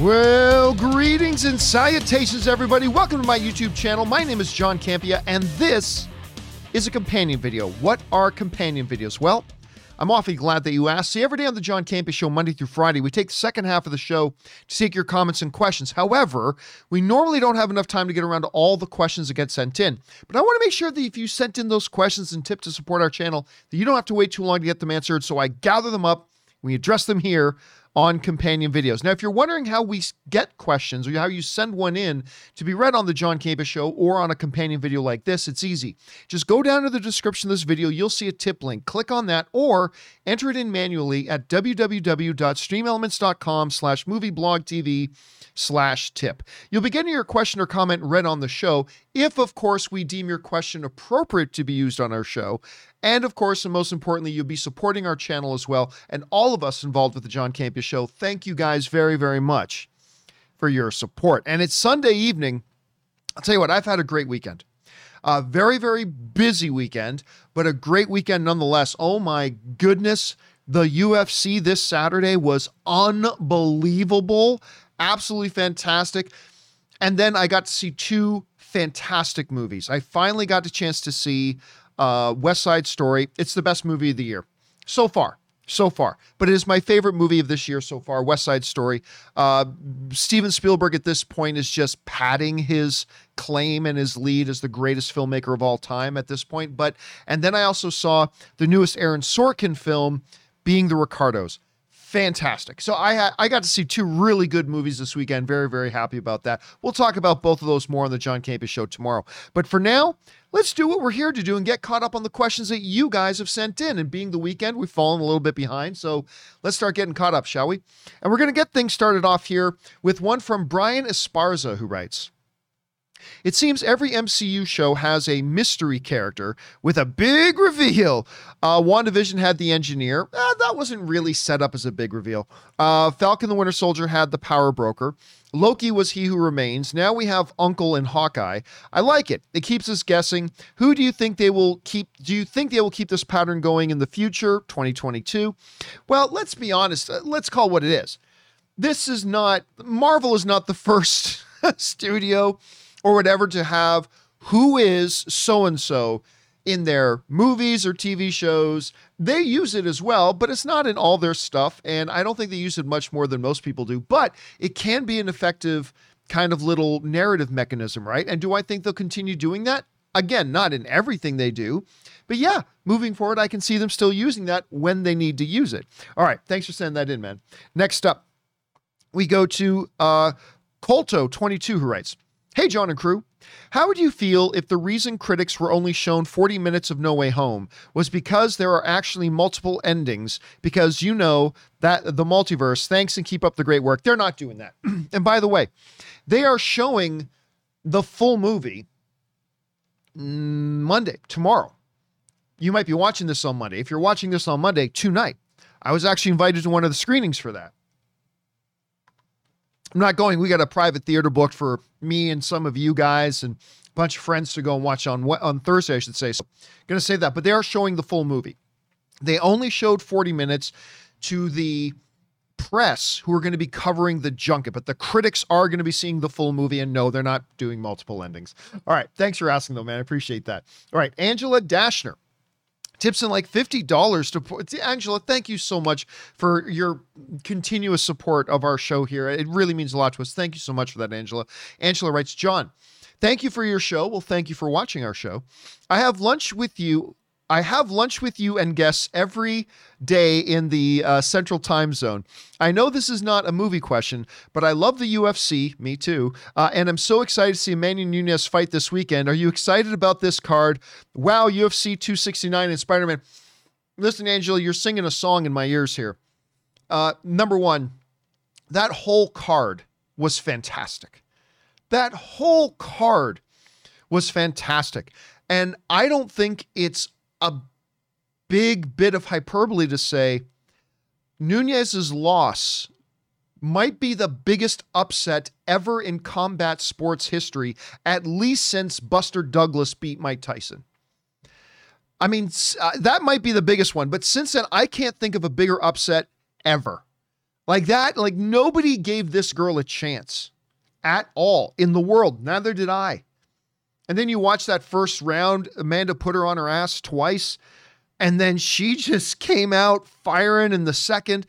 Well, greetings and salutations, everybody. Welcome to my YouTube channel. My name is John Campea, and this is a companion video. What are companion videos? Well, I'm awfully glad that you asked. See, every day on the John Campea Show, Monday through Friday, we take the second half of the show to take your comments and questions. However, we normally don't have enough time to get around to all the questions that get sent in. But I want to make sure that if you sent in those questions and tips to support our channel, that you don't have to wait too long to get them answered. So I gather them up, we address them here on companion videos. Now, if you're wondering how we get questions or how you send one in to be read on the John Campea Show or on a companion video like this, it's easy. Just go down to the description of this video. You'll see a tip link. Click on that or enter it in manually at www.streamelements.com slash movieblogtv slash tip. You'll be getting your question or comment read on the show if, of course, we deem your question appropriate to be used on our show. And of course, and most importantly, you'll be supporting our channel as well. And all of us involved with the John Campea Show, thank you guys very, very much for your support. And it's Sunday evening. I'll tell you what, I've had a great weekend. A very, very busy weekend, but a great weekend nonetheless. Oh my goodness. The UFC this Saturday was unbelievable, absolutely fantastic. And then I got to see two fantastic movies. I finally got the chance to see uh, West Side Story. It's the best movie of the year so far. So far, but it is my favorite movie of this year so far. West Side Story. Uh, Steven Spielberg at this point is just padding his claim and his lead as the greatest filmmaker of all time at this point. But and then I also saw the newest Aaron Sorkin film, being the Ricardos fantastic. So I I got to see two really good movies this weekend. Very very happy about that. We'll talk about both of those more on the John Campea show tomorrow. But for now, let's do what we're here to do and get caught up on the questions that you guys have sent in. And being the weekend, we've fallen a little bit behind. So let's start getting caught up, shall we? And we're going to get things started off here with one from Brian Esparza who writes it seems every MCU show has a mystery character with a big reveal. Uh, WandaVision had the engineer. Uh, that wasn't really set up as a big reveal. Uh, Falcon the Winter Soldier had the power broker. Loki was He Who Remains. Now we have Uncle and Hawkeye. I like it. It keeps us guessing. Who do you think they will keep? Do you think they will keep this pattern going in the future, 2022? Well, let's be honest. Uh, let's call what it is. This is not Marvel is not the first studio or whatever to have who is so and so in their movies or TV shows. They use it as well, but it's not in all their stuff. And I don't think they use it much more than most people do, but it can be an effective kind of little narrative mechanism, right? And do I think they'll continue doing that? Again, not in everything they do, but yeah, moving forward, I can see them still using that when they need to use it. All right, thanks for sending that in, man. Next up, we go to uh, Colto22, who writes, Hey, John and crew. How would you feel if the reason critics were only shown 40 minutes of No Way Home was because there are actually multiple endings? Because you know that the multiverse, thanks and keep up the great work. They're not doing that. and by the way, they are showing the full movie Monday, tomorrow. You might be watching this on Monday. If you're watching this on Monday, tonight, I was actually invited to one of the screenings for that. I'm not going. We got a private theater booked for me and some of you guys and a bunch of friends to go and watch on on Thursday, I should say. So, going to say that, but they are showing the full movie. They only showed 40 minutes to the press who are going to be covering the junket, but the critics are going to be seeing the full movie. And no, they're not doing multiple endings. All right. Thanks for asking, though, man. I appreciate that. All right. Angela Dashner tips in like $50 to Angela, thank you so much for your continuous support of our show here. It really means a lot to us. Thank you so much for that, Angela. Angela writes, John, thank you for your show. Well, thank you for watching our show. I have lunch with you I have lunch with you and guests every day in the uh, Central Time Zone. I know this is not a movie question, but I love the UFC, me too, uh, and I'm so excited to see Amanda Nunes fight this weekend. Are you excited about this card? Wow, UFC 269 and Spider Man. Listen, Angela, you're singing a song in my ears here. Uh, number one, that whole card was fantastic. That whole card was fantastic. And I don't think it's a big bit of hyperbole to say Nunes's loss might be the biggest upset ever in combat sports history, at least since Buster Douglas beat Mike Tyson. I mean, uh, that might be the biggest one, but since then, I can't think of a bigger upset ever. Like that, like nobody gave this girl a chance at all in the world. Neither did I. And then you watch that first round, Amanda put her on her ass twice, and then she just came out firing in the second.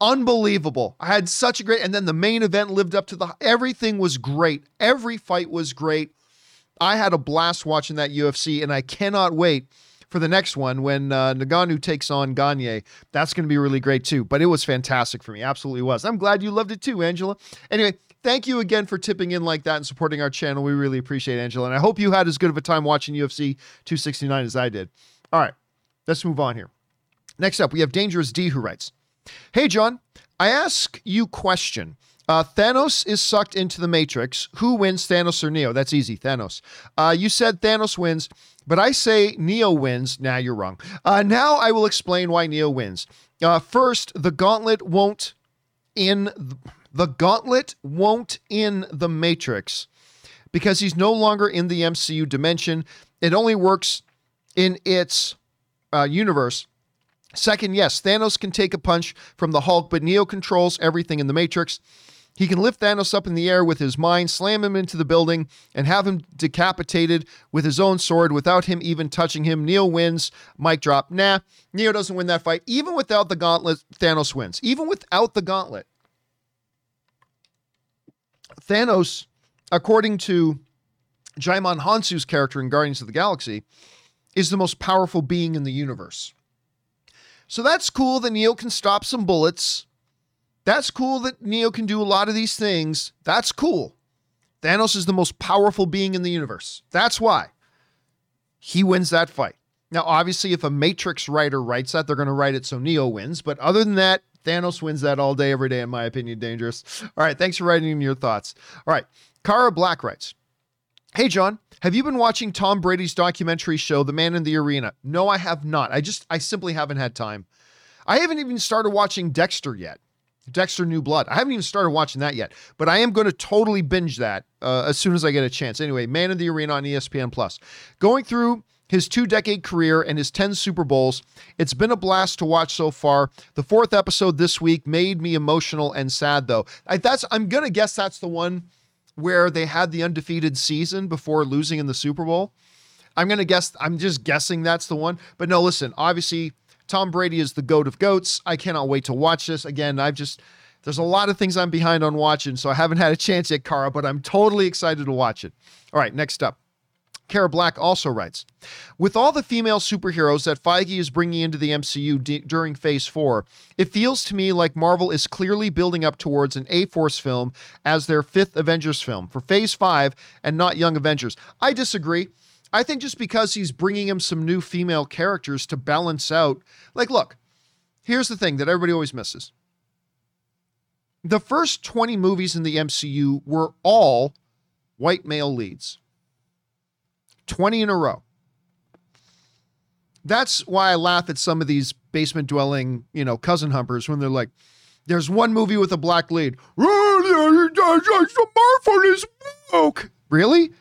Unbelievable. I had such a great, and then the main event lived up to the, everything was great. Every fight was great. I had a blast watching that UFC, and I cannot wait for the next one when uh, Ngannou takes on Gane. That's going to be really great too. But it was fantastic for me. Absolutely was. I'm glad you loved it too, Angela. Anyway, thank you again for tipping in like that and supporting our channel. We really appreciate it, Angela. And I hope you had as good of a time watching UFC 269 as I did. All right, let's move on here. Next up, we have Dangerous D who writes Hey, John, I ask you question. Uh, Thanos is sucked into the Matrix. Who wins, Thanos or Neo? That's easy, Thanos. Uh, you said Thanos wins, but I say Neo wins. Now nah, you're wrong. Uh, now I will explain why Neo wins. Uh, first, the gauntlet won't in the, the gauntlet won't in the Matrix because he's no longer in the MCU dimension. It only works in its uh, universe. Second, yes, Thanos can take a punch from the Hulk, but Neo controls everything in the Matrix. He can lift Thanos up in the air with his mind, slam him into the building, and have him decapitated with his own sword without him even touching him. Neo wins. Mic drop. Nah, Neo doesn't win that fight. Even without the gauntlet, Thanos wins. Even without the gauntlet. Thanos, according to Djimon Hounsou's character in Guardians of the Galaxy, is the most powerful being in the universe. So that's cool that Neo can stop some bullets that's cool that Neo can do a lot of these things. That's cool. Thanos is the most powerful being in the universe. That's why he wins that fight. Now, obviously, if a Matrix writer writes that, they're going to write it so Neo wins. But other than that, Thanos wins that all day, every day, in my opinion. Dangerous. All right. Thanks for writing in your thoughts. All right. Kara Black writes Hey, John, have you been watching Tom Brady's documentary show, The Man in the Arena? No, I have not. I just, I simply haven't had time. I haven't even started watching Dexter yet. Dexter New Blood. I haven't even started watching that yet, but I am going to totally binge that uh, as soon as I get a chance. Anyway, Man in the Arena on ESPN Plus. Going through his two decade career and his 10 Super Bowls, it's been a blast to watch so far. The fourth episode this week made me emotional and sad though. I, that's I'm going to guess that's the one where they had the undefeated season before losing in the Super Bowl. I'm going to guess I'm just guessing that's the one. But no, listen, obviously Tom Brady is the goat of goats. I cannot wait to watch this. Again, I've just there's a lot of things I'm behind on watching, so I haven't had a chance yet, Kara, but I'm totally excited to watch it. All right, next up. Kara Black also writes With all the female superheroes that Feige is bringing into the MCU d- during Phase 4, it feels to me like Marvel is clearly building up towards an A Force film as their fifth Avengers film for Phase 5 and not Young Avengers. I disagree. I think just because he's bringing him some new female characters to balance out, like, look, here's the thing that everybody always misses. The first 20 movies in the MCU were all white male leads, 20 in a row. That's why I laugh at some of these basement dwelling, you know, cousin humpers when they're like, there's one movie with a black lead. Marvelous book. Really?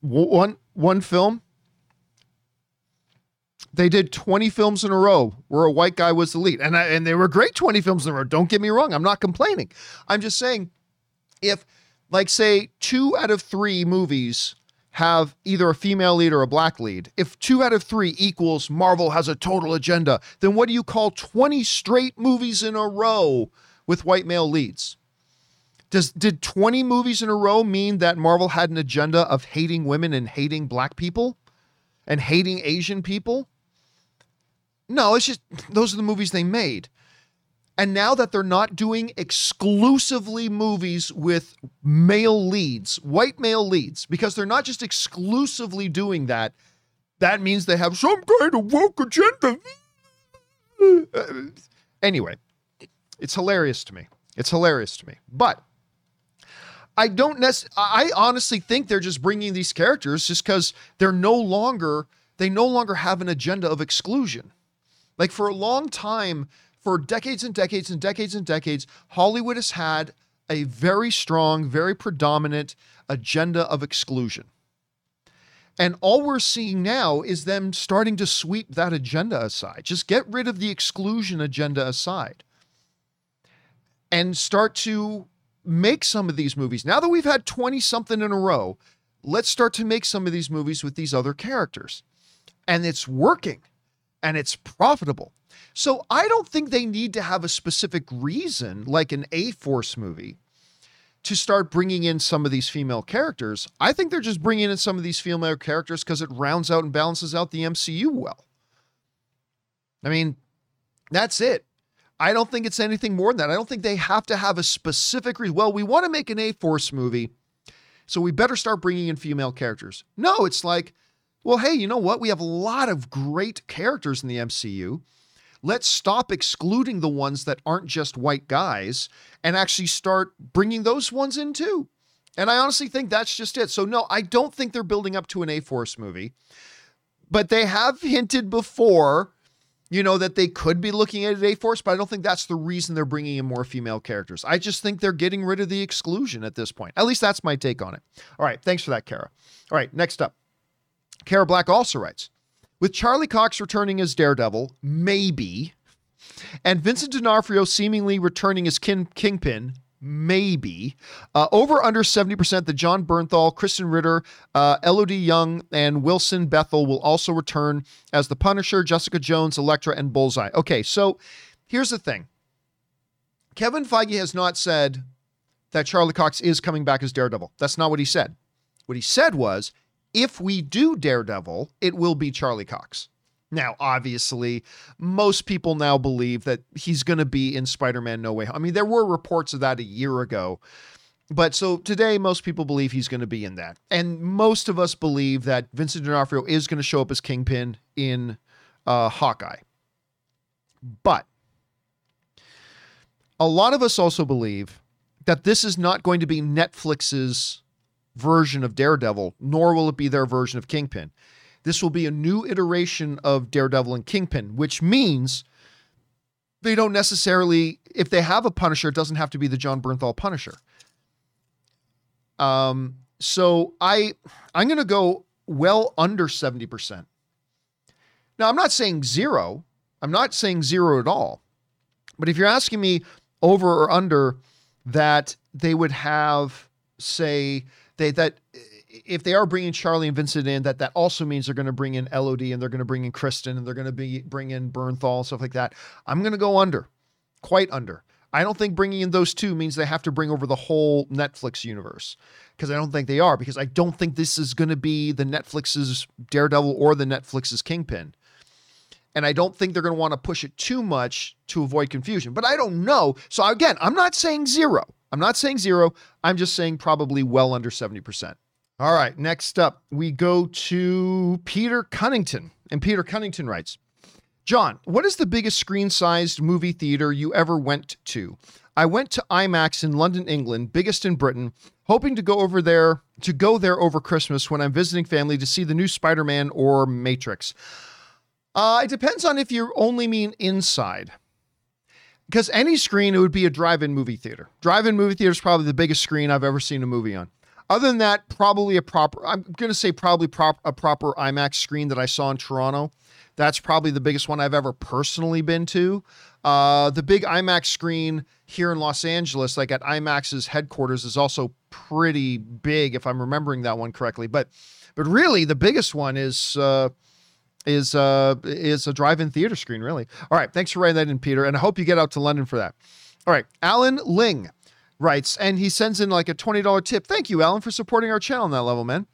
one one film. They did 20 films in a row where a white guy was the lead. And I, and they were great 20 films in a row. Don't get me wrong. I'm not complaining. I'm just saying if like say 2 out of 3 movies have either a female lead or a black lead. If 2 out of 3 equals Marvel has a total agenda, then what do you call 20 straight movies in a row with white male leads? Does did 20 movies in a row mean that Marvel had an agenda of hating women and hating black people and hating Asian people? No, it's just those are the movies they made. And now that they're not doing exclusively movies with male leads, white male leads, because they're not just exclusively doing that, that means they have some kind of woke agenda. Uh, anyway, it's hilarious to me. It's hilarious to me. But I don't necessarily, I honestly think they're just bringing these characters just because they're no longer, they no longer have an agenda of exclusion. Like for a long time, for decades and decades and decades and decades, Hollywood has had a very strong, very predominant agenda of exclusion. And all we're seeing now is them starting to sweep that agenda aside. Just get rid of the exclusion agenda aside. and start to make some of these movies. Now that we've had 20 something in a row, let's start to make some of these movies with these other characters. And it's working and it's profitable. So I don't think they need to have a specific reason, like an A Force movie, to start bringing in some of these female characters. I think they're just bringing in some of these female characters because it rounds out and balances out the MCU well. I mean, that's it. I don't think it's anything more than that. I don't think they have to have a specific reason. Well, we want to make an A Force movie, so we better start bringing in female characters. No, it's like, well, hey, you know what? We have a lot of great characters in the MCU. Let's stop excluding the ones that aren't just white guys and actually start bringing those ones in too. And I honestly think that's just it. So, no, I don't think they're building up to an A Force movie, but they have hinted before you know, that they could be looking at A Force, but I don't think that's the reason they're bringing in more female characters. I just think they're getting rid of the exclusion at this point. At least that's my take on it. All right. Thanks for that, Kara. All right. Next up, Kara Black also writes With Charlie Cox returning as Daredevil, maybe, and Vincent D'Onofrio seemingly returning as King- Kingpin, maybe. Uh, over under 70% that Jon Bernthal, Krysten Ritter, uh, Elodie Yung, and Wilson Bethel will also return as the Punisher, Jessica Jones, Elektra, and Bullseye. Okay, so here's the thing Kevin Feige has not said that Charlie Cox is coming back as Daredevil. That's not what he said. What he said was if we do Daredevil, it will be Charlie Cox. Now, obviously, most people now believe that he's going to be in Spider Man No Way Home. I mean, there were reports of that a year ago. But so today, most people believe he's going to be in that. And most of us believe that Vincent D'Onofrio is going to show up as Kingpin in uh, Hawkeye. But a lot of us also believe that this is not going to be Netflix's version of Daredevil, nor will it be their version of Kingpin. This will be a new iteration of Daredevil and Kingpin, which means they don't necessarily, if they have a Punisher, it doesn't have to be the Jon Bernthal Punisher. Um, so I I'm gonna go well under 70%. Now I'm not saying zero. I'm not saying zero at all. But if you're asking me over or under that they would have, say, they that if they are bringing Charlie and Vincent in, that that also means they're going to bring in Elodie and they're going to bring in Kristen and they're going to be bring in Bernthal and stuff like that. I'm going to go under, quite under. I don't think bringing in those two means they have to bring over the whole Netflix universe because I don't think they are because I don't think this is going to be the Netflix's Daredevil or the Netflix's Kingpin. And I don't think they're going to want to push it too much to avoid confusion. But I don't know. So again, I'm not saying zero. I'm not saying zero. I'm just saying probably well under 70%. All right, next up, we go to Peter Cunnington. And Peter Cunnington writes John, what is the biggest screen sized movie theater you ever went to? I went to IMAX in London, England, biggest in Britain, hoping to go over there to go there over Christmas when I'm visiting family to see the new Spider-Man or Matrix. Uh, it depends on if you only mean inside. Because any screen, it would be a drive-in movie theater. Drive-in movie theater is probably the biggest screen I've ever seen a movie on. Other than that, probably a proper, I'm going to say probably prop, a proper IMAX screen that I saw in Toronto. That's probably the biggest one I've ever personally been to. Uh, the big IMAX screen here in Los Angeles, like at IMAX's headquarters, is also pretty big, if I'm remembering that one correctly. But, but really, the biggest one is uh, is uh, is a drive-in theater screen. Really. All right. Thanks for writing that in, Peter, and I hope you get out to London for that. All right, Alan Ling writes, and he sends in like a $20 tip. Thank you, Alan, for supporting our channel on that level, man.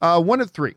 Uh, one of three.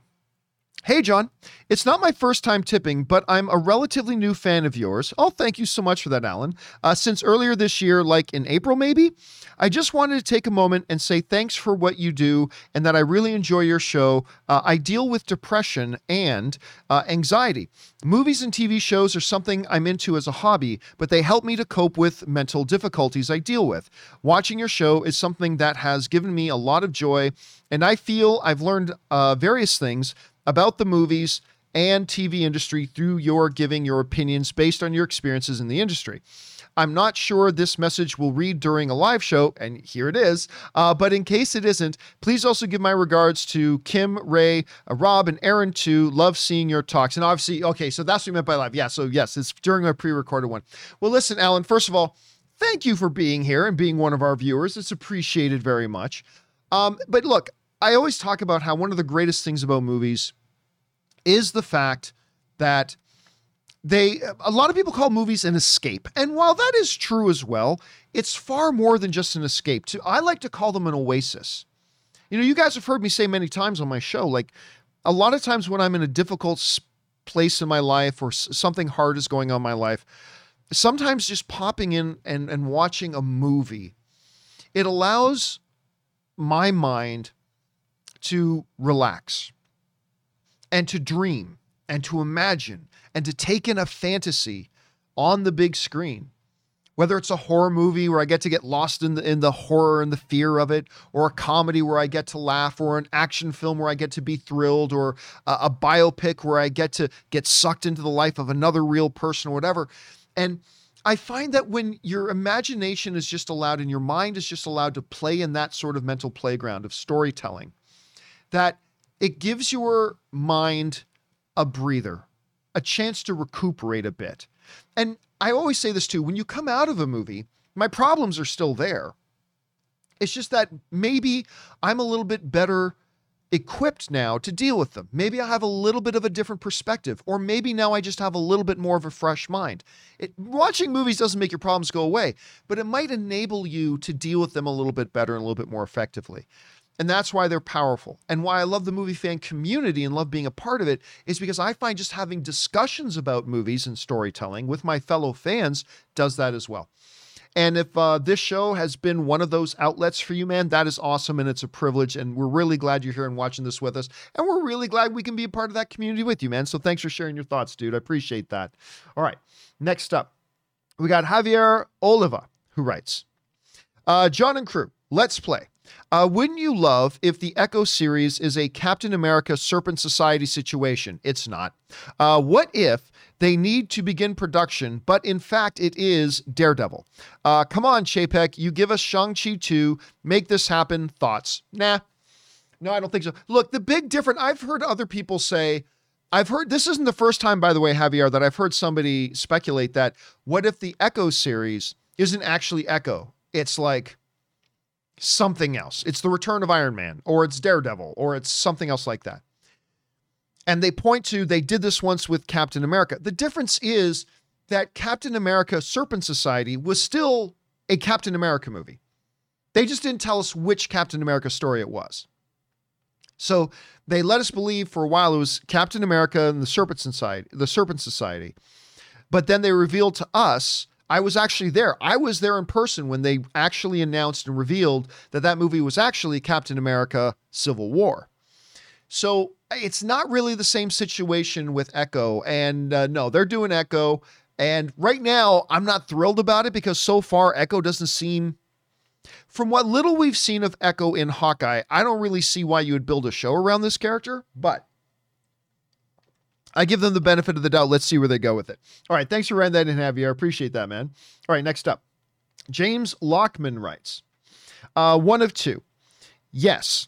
Hey, John. It's not my first time tipping, but I'm a relatively new fan of yours. Oh, thank you so much for that, Alan. Uh, since earlier this year, like in April maybe, I just wanted to take a moment and say thanks for what you do and that I really enjoy your show. Uh, I deal with depression and uh, anxiety. Movies and TV shows are something I'm into as a hobby, but they help me to cope with mental difficulties I deal with. Watching your show is something that has given me a lot of joy, and I feel I've learned uh, various things about the movies and TV industry through your giving your opinions based on your experiences in the industry. I'm not sure this message will read during a live show, and here it is. Uh, but in case it isn't, please also give my regards to Kim, Ray, uh, Rob, and Aaron too. Love seeing your talks. And obviously, okay, so that's what we meant by live. Yeah, so yes, it's during my pre recorded one. Well, listen, Alan, first of all, thank you for being here and being one of our viewers. It's appreciated very much. Um, but look, I always talk about how one of the greatest things about movies is the fact that they a lot of people call movies an escape. And while that is true as well it's far more than just an escape. To i like to call them an oasis. You know you guys have heard me say many times on my show like a lot of times when i'm in a difficult place in my life or something hard is going on in my life sometimes just popping in and, and watching a movie it allows my mind to relax and to dream and to imagine and to take in a fantasy on the big screen. Whether it's a horror movie where I get to get lost in the in the horror and the fear of it, or a comedy where I get to laugh, or an action film where I get to be thrilled, or a, a biopic where I get to get sucked into the life of another real person or whatever. And I find that when your imagination is just allowed and your mind is just allowed to play in that sort of mental playground of storytelling, that it gives your mind a breather, a chance to recuperate a bit. And I always say this too when you come out of a movie, my problems are still there. It's just that maybe I'm a little bit better equipped now to deal with them. Maybe I have a little bit of a different perspective, or maybe now I just have a little bit more of a fresh mind. It, watching movies doesn't make your problems go away, but it might enable you to deal with them a little bit better and a little bit more effectively. And that's why they're powerful. And why I love the movie fan community and love being a part of it is because I find just having discussions about movies and storytelling with my fellow fans does that as well. And if uh, this show has been one of those outlets for you, man, that is awesome and it's a privilege. And we're really glad you're here and watching this with us. And we're really glad we can be a part of that community with you, man. So thanks for sharing your thoughts, dude. I appreciate that. All right. Next up, we got Javier Oliva, who writes uh, John and crew, let's play. Uh, wouldn't you love if the Echo series is a Captain America Serpent Society situation? It's not. Uh, what if they need to begin production, but in fact it is Daredevil? Uh, come on, Chapek, you give us Shang-Chi 2. Make this happen. Thoughts? Nah. No, I don't think so. Look, the big difference, I've heard other people say, I've heard this isn't the first time, by the way, Javier, that I've heard somebody speculate that what if the Echo series isn't actually Echo? It's like something else. It's the return of Iron Man, or it's Daredevil, or it's something else like that. And they point to they did this once with Captain America. The difference is that Captain America Serpent Society was still a Captain America movie. They just didn't tell us which Captain America story it was. So they let us believe for a while it was Captain America and the Serpent Society, the Serpent Society. But then they revealed to us I was actually there. I was there in person when they actually announced and revealed that that movie was actually Captain America Civil War. So it's not really the same situation with Echo. And uh, no, they're doing Echo. And right now, I'm not thrilled about it because so far, Echo doesn't seem. From what little we've seen of Echo in Hawkeye, I don't really see why you would build a show around this character. But I give them the benefit of the doubt. Let's see where they go with it. All right. Thanks for writing that in, Javier. I appreciate that, man. All right. Next up, James Lockman writes uh, one of two. Yes,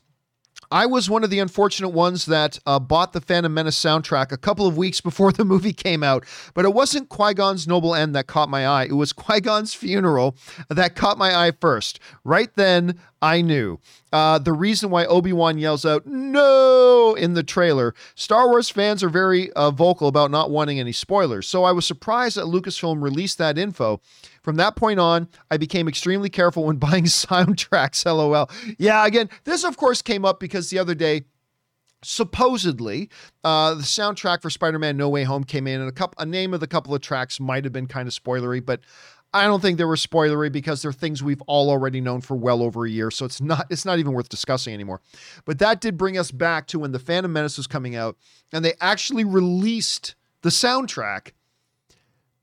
I was one of the unfortunate ones that uh, bought the Phantom Menace soundtrack a couple of weeks before the movie came out, but it wasn't Qui Gon's Noble End that caught my eye. It was Qui Gon's funeral that caught my eye first. Right then, I knew. Uh, the reason why Obi Wan yells out "No" in the trailer. Star Wars fans are very uh, vocal about not wanting any spoilers, so I was surprised that Lucasfilm released that info. From that point on, I became extremely careful when buying soundtracks. LOL. Yeah, again, this of course came up because the other day supposedly uh, the soundtrack for spider-man no way home came in and a couple a name of the couple of tracks might have been kind of spoilery but i don't think they were spoilery because they're things we've all already known for well over a year so it's not it's not even worth discussing anymore but that did bring us back to when the phantom menace was coming out and they actually released the soundtrack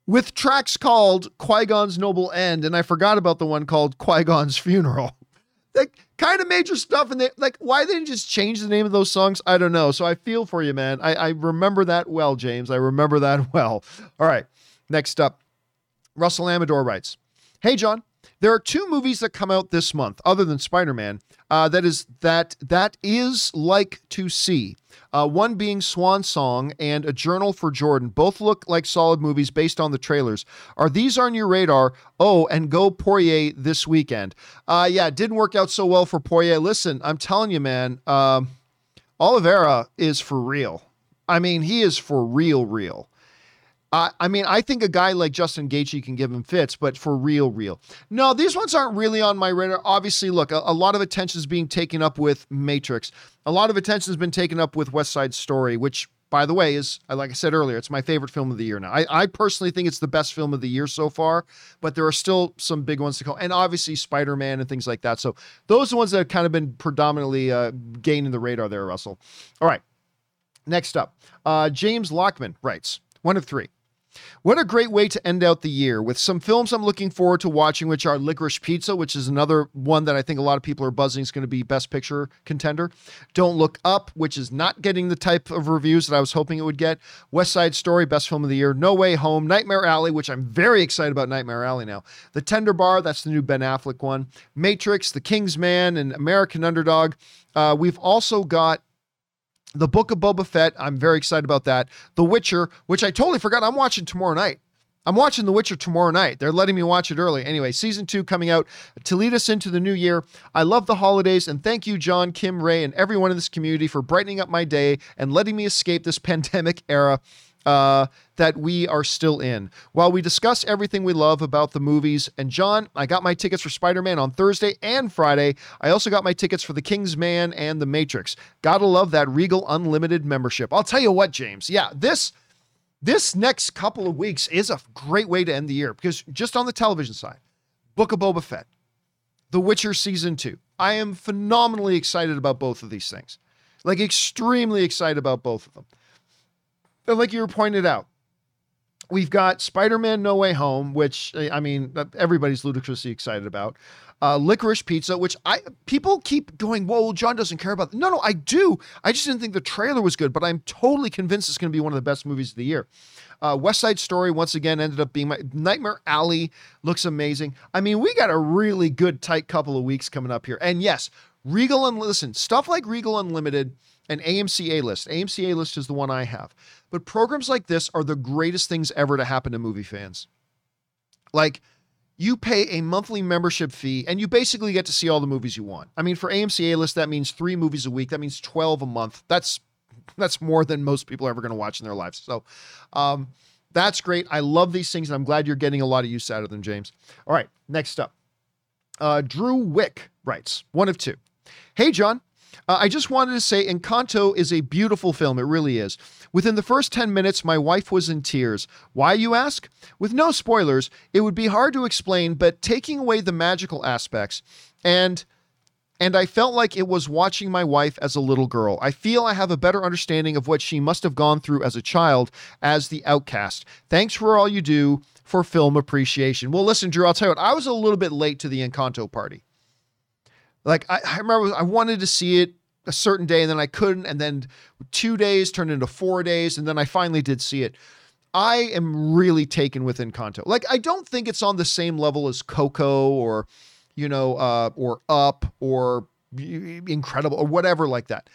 with tracks called Qui Gon's Noble End, and I forgot about the one called Qui Gon's Funeral. like kind of major stuff, and they like why they didn't just change the name of those songs? I don't know. So I feel for you, man. I, I remember that well, James. I remember that well. All right, next up, Russell Amador writes, "Hey John." There are two movies that come out this month, other than Spider-Man, uh, that is that that is like to see. Uh, one being Swan Song and A Journal for Jordan. Both look like solid movies based on the trailers. Are these on your radar? Oh, and go Poirier this weekend. Uh, yeah, it didn't work out so well for Poirier. Listen, I'm telling you, man, um, Oliveira is for real. I mean, he is for real, real. Uh, I mean, I think a guy like Justin Gaethje can give him fits, but for real, real. No, these ones aren't really on my radar. Obviously, look, a, a lot of attention is being taken up with Matrix. A lot of attention has been taken up with West Side Story, which, by the way, is like I said earlier, it's my favorite film of the year now. I, I personally think it's the best film of the year so far, but there are still some big ones to come, and obviously Spider Man and things like that. So those are the ones that have kind of been predominantly uh, gaining the radar there, Russell. All right, next up, uh, James Lockman writes one of three. What a great way to end out the year with some films I'm looking forward to watching, which are Licorice Pizza, which is another one that I think a lot of people are buzzing is going to be Best Picture contender. Don't Look Up, which is not getting the type of reviews that I was hoping it would get. West Side Story, Best Film of the Year. No Way Home. Nightmare Alley, which I'm very excited about Nightmare Alley now. The Tender Bar, that's the new Ben Affleck one. Matrix, The King's Man, and American Underdog. Uh, we've also got the Book of Boba Fett, I'm very excited about that. The Witcher, which I totally forgot I'm watching tomorrow night. I'm watching The Witcher tomorrow night. They're letting me watch it early. Anyway, season two coming out to lead us into the new year. I love the holidays and thank you, John, Kim, Ray, and everyone in this community for brightening up my day and letting me escape this pandemic era uh, that we are still in. While we discuss everything we love about the movies, and John, I got my tickets for Spider Man on Thursday and Friday. I also got my tickets for The King's Man and The Matrix. Gotta love that Regal Unlimited membership. I'll tell you what, James. Yeah, this. This next couple of weeks is a great way to end the year because just on the television side, Book of Boba Fett, The Witcher Season 2. I am phenomenally excited about both of these things. Like, extremely excited about both of them. And like you were pointed out, we've got Spider-Man: No Way Home, which I mean everybody's ludicrously excited about. Uh, Licorice Pizza, which I people keep going, whoa, John doesn't care about. No, no, I do. I just didn't think the trailer was good, but I'm totally convinced it's going to be one of the best movies of the year. Uh, West Side Story once again ended up being my Nightmare Alley looks amazing. I mean, we got a really good tight couple of weeks coming up here, and yes, Regal and listen stuff like Regal Unlimited and AMC A List. AMC A List is the one I have. But programs like this are the greatest things ever to happen to movie fans. Like, you pay a monthly membership fee and you basically get to see all the movies you want. I mean, for AMC A List, that means three movies a week. That means 12 a month. That's that's more than most people are ever going to watch in their lives. So, um, that's great. I love these things, and I'm glad you're getting a lot of use out of them, James. All right, next up. Uh, Drew Wick writes, one of two. Hey, John. Uh, I just wanted to say Encanto is a beautiful film. It really is. Within the first 10 minutes, my wife was in tears. Why, you ask? With no spoilers, it would be hard to explain, but taking away the magical aspects and and I felt like it was watching my wife as a little girl. I feel I have a better understanding of what she must have gone through as a child as the outcast. Thanks for all you do for film appreciation. Well, listen, Drew, I'll tell you what, I was a little bit late to the Encanto party. Like I, I remember I wanted to see it a certain day and then I couldn't. And then two days turned into four days. And then I finally did see it. I am really taken with Encanto. Like, I don't think it's on the same level as Coco or, you know, uh, or Up or Incredible or whatever like that.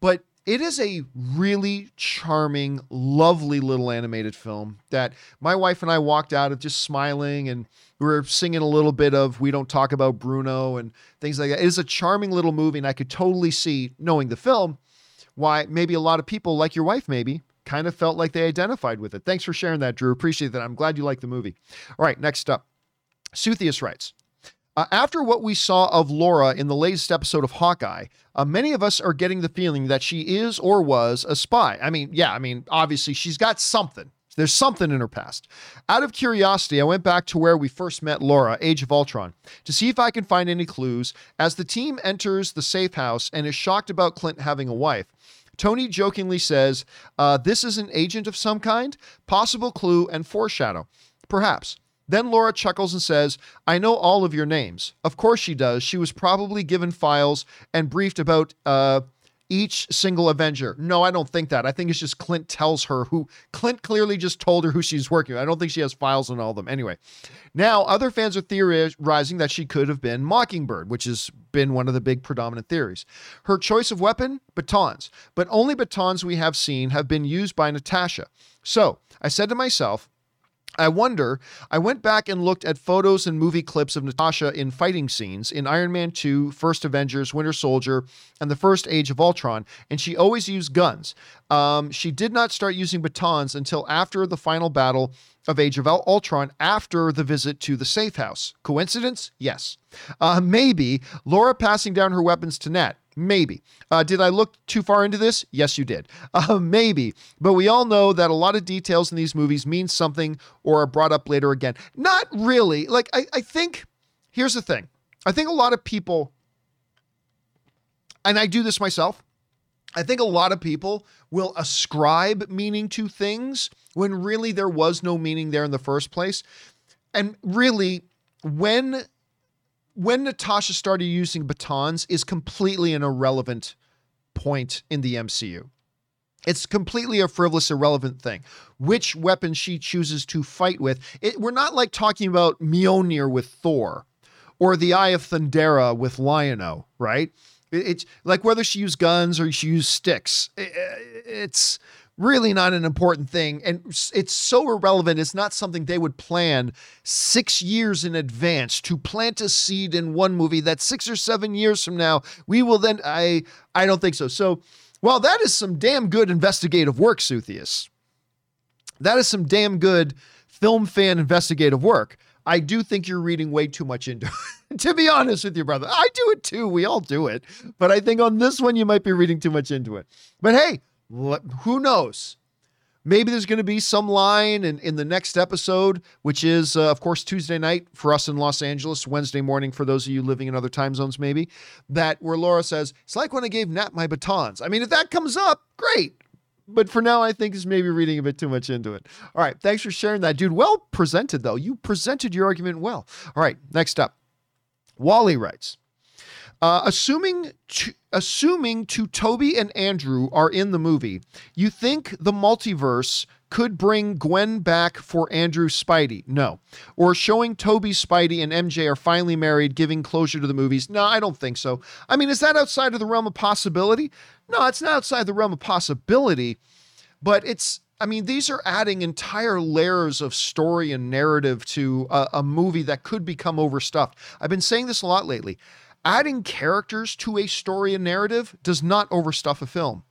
But it is a really charming, lovely little animated film that my wife and I walked out of just smiling and we were singing a little bit of We Don't Talk About Bruno and things like that. It is a charming little movie, and I could totally see, knowing the film, why maybe a lot of people, like your wife, maybe, kind of felt like they identified with it. Thanks for sharing that, Drew. Appreciate that. I'm glad you like the movie. All right, next up. Suthius writes uh, After what we saw of Laura in the latest episode of Hawkeye, uh, many of us are getting the feeling that she is or was a spy. I mean, yeah, I mean, obviously she's got something. There's something in her past. Out of curiosity, I went back to where we first met Laura, Age of Ultron, to see if I can find any clues as the team enters the safe house and is shocked about Clint having a wife. Tony jokingly says, uh, This is an agent of some kind? Possible clue and foreshadow. Perhaps. Then Laura chuckles and says, I know all of your names. Of course she does. She was probably given files and briefed about uh, each single Avenger. No, I don't think that. I think it's just Clint tells her who Clint clearly just told her who she's working with. I don't think she has files on all of them. Anyway, now other fans are theorizing that she could have been Mockingbird, which has been one of the big predominant theories. Her choice of weapon, batons, but only batons we have seen have been used by Natasha. So I said to myself, I wonder, I went back and looked at photos and movie clips of Natasha in fighting scenes in Iron Man 2, First Avengers, Winter Soldier, and the first Age of Ultron, and she always used guns. Um, she did not start using batons until after the final battle of Age of Ultron, after the visit to the safe house. Coincidence? Yes. Uh, maybe Laura passing down her weapons to Nat. Maybe. Uh, did I look too far into this? Yes, you did. Uh, maybe. But we all know that a lot of details in these movies mean something or are brought up later again. Not really. Like, I, I think, here's the thing I think a lot of people, and I do this myself, I think a lot of people will ascribe meaning to things when really there was no meaning there in the first place. And really, when when Natasha started using batons is completely an irrelevant point in the MCU. It's completely a frivolous, irrelevant thing. Which weapon she chooses to fight with. It, we're not like talking about Mjolnir with Thor or the Eye of Thundera with Lion-O, right? It, it's like whether she used guns or she used sticks. It, it's really not an important thing. And it's so irrelevant. It's not something they would plan six years in advance to plant a seed in one movie that six or seven years from now, we will then. I, I don't think so. So, well, that is some damn good investigative work, Suthius. That is some damn good film fan investigative work. I do think you're reading way too much into it. to be honest with you, brother. I do it too. We all do it. But I think on this one, you might be reading too much into it. But hey, who knows? Maybe there's going to be some line in, in the next episode, which is, uh, of course, Tuesday night for us in Los Angeles, Wednesday morning for those of you living in other time zones, maybe, that where Laura says, It's like when I gave Nat my batons. I mean, if that comes up, great. But for now, I think is maybe reading a bit too much into it. All right. Thanks for sharing that, dude. Well presented, though. You presented your argument well. All right. Next up, Wally writes, uh, assuming to, assuming to Tobey and Andrew are in the movie, you think the multiverse could bring Gwen back for Andrew Spidey? No. Or showing Tobey Spidey and MJ are finally married, giving closure to the movies? No, I don't think so. I mean, is that outside of the realm of possibility? No, it's not outside the realm of possibility, but it's I mean, these are adding entire layers of story and narrative to a, a, movie that could become overstuffed. I've been saying this a lot lately. Adding characters to a story and narrative does not overstuff a film.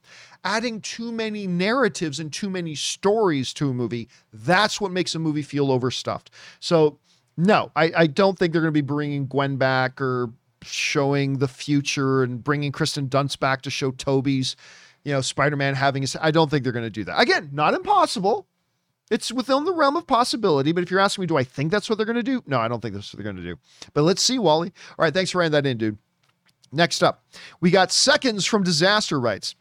Adding too many narratives and too many stories to a movie, that's what makes a movie feel overstuffed. So, no, I, I don't think they're going to be bringing Gwen back or showing the future and bringing Kristen Dunst back to show Tobey's, you know, Spider Man having his. I don't think they're going to do that. Again, not impossible. It's within the realm of possibility, but if you're asking me, do I think that's what they're going to do? No, I don't think that's what they're going to do. But let's see, Wally. All right, thanks for writing that in, dude. Next up, we got seconds from Disaster writes.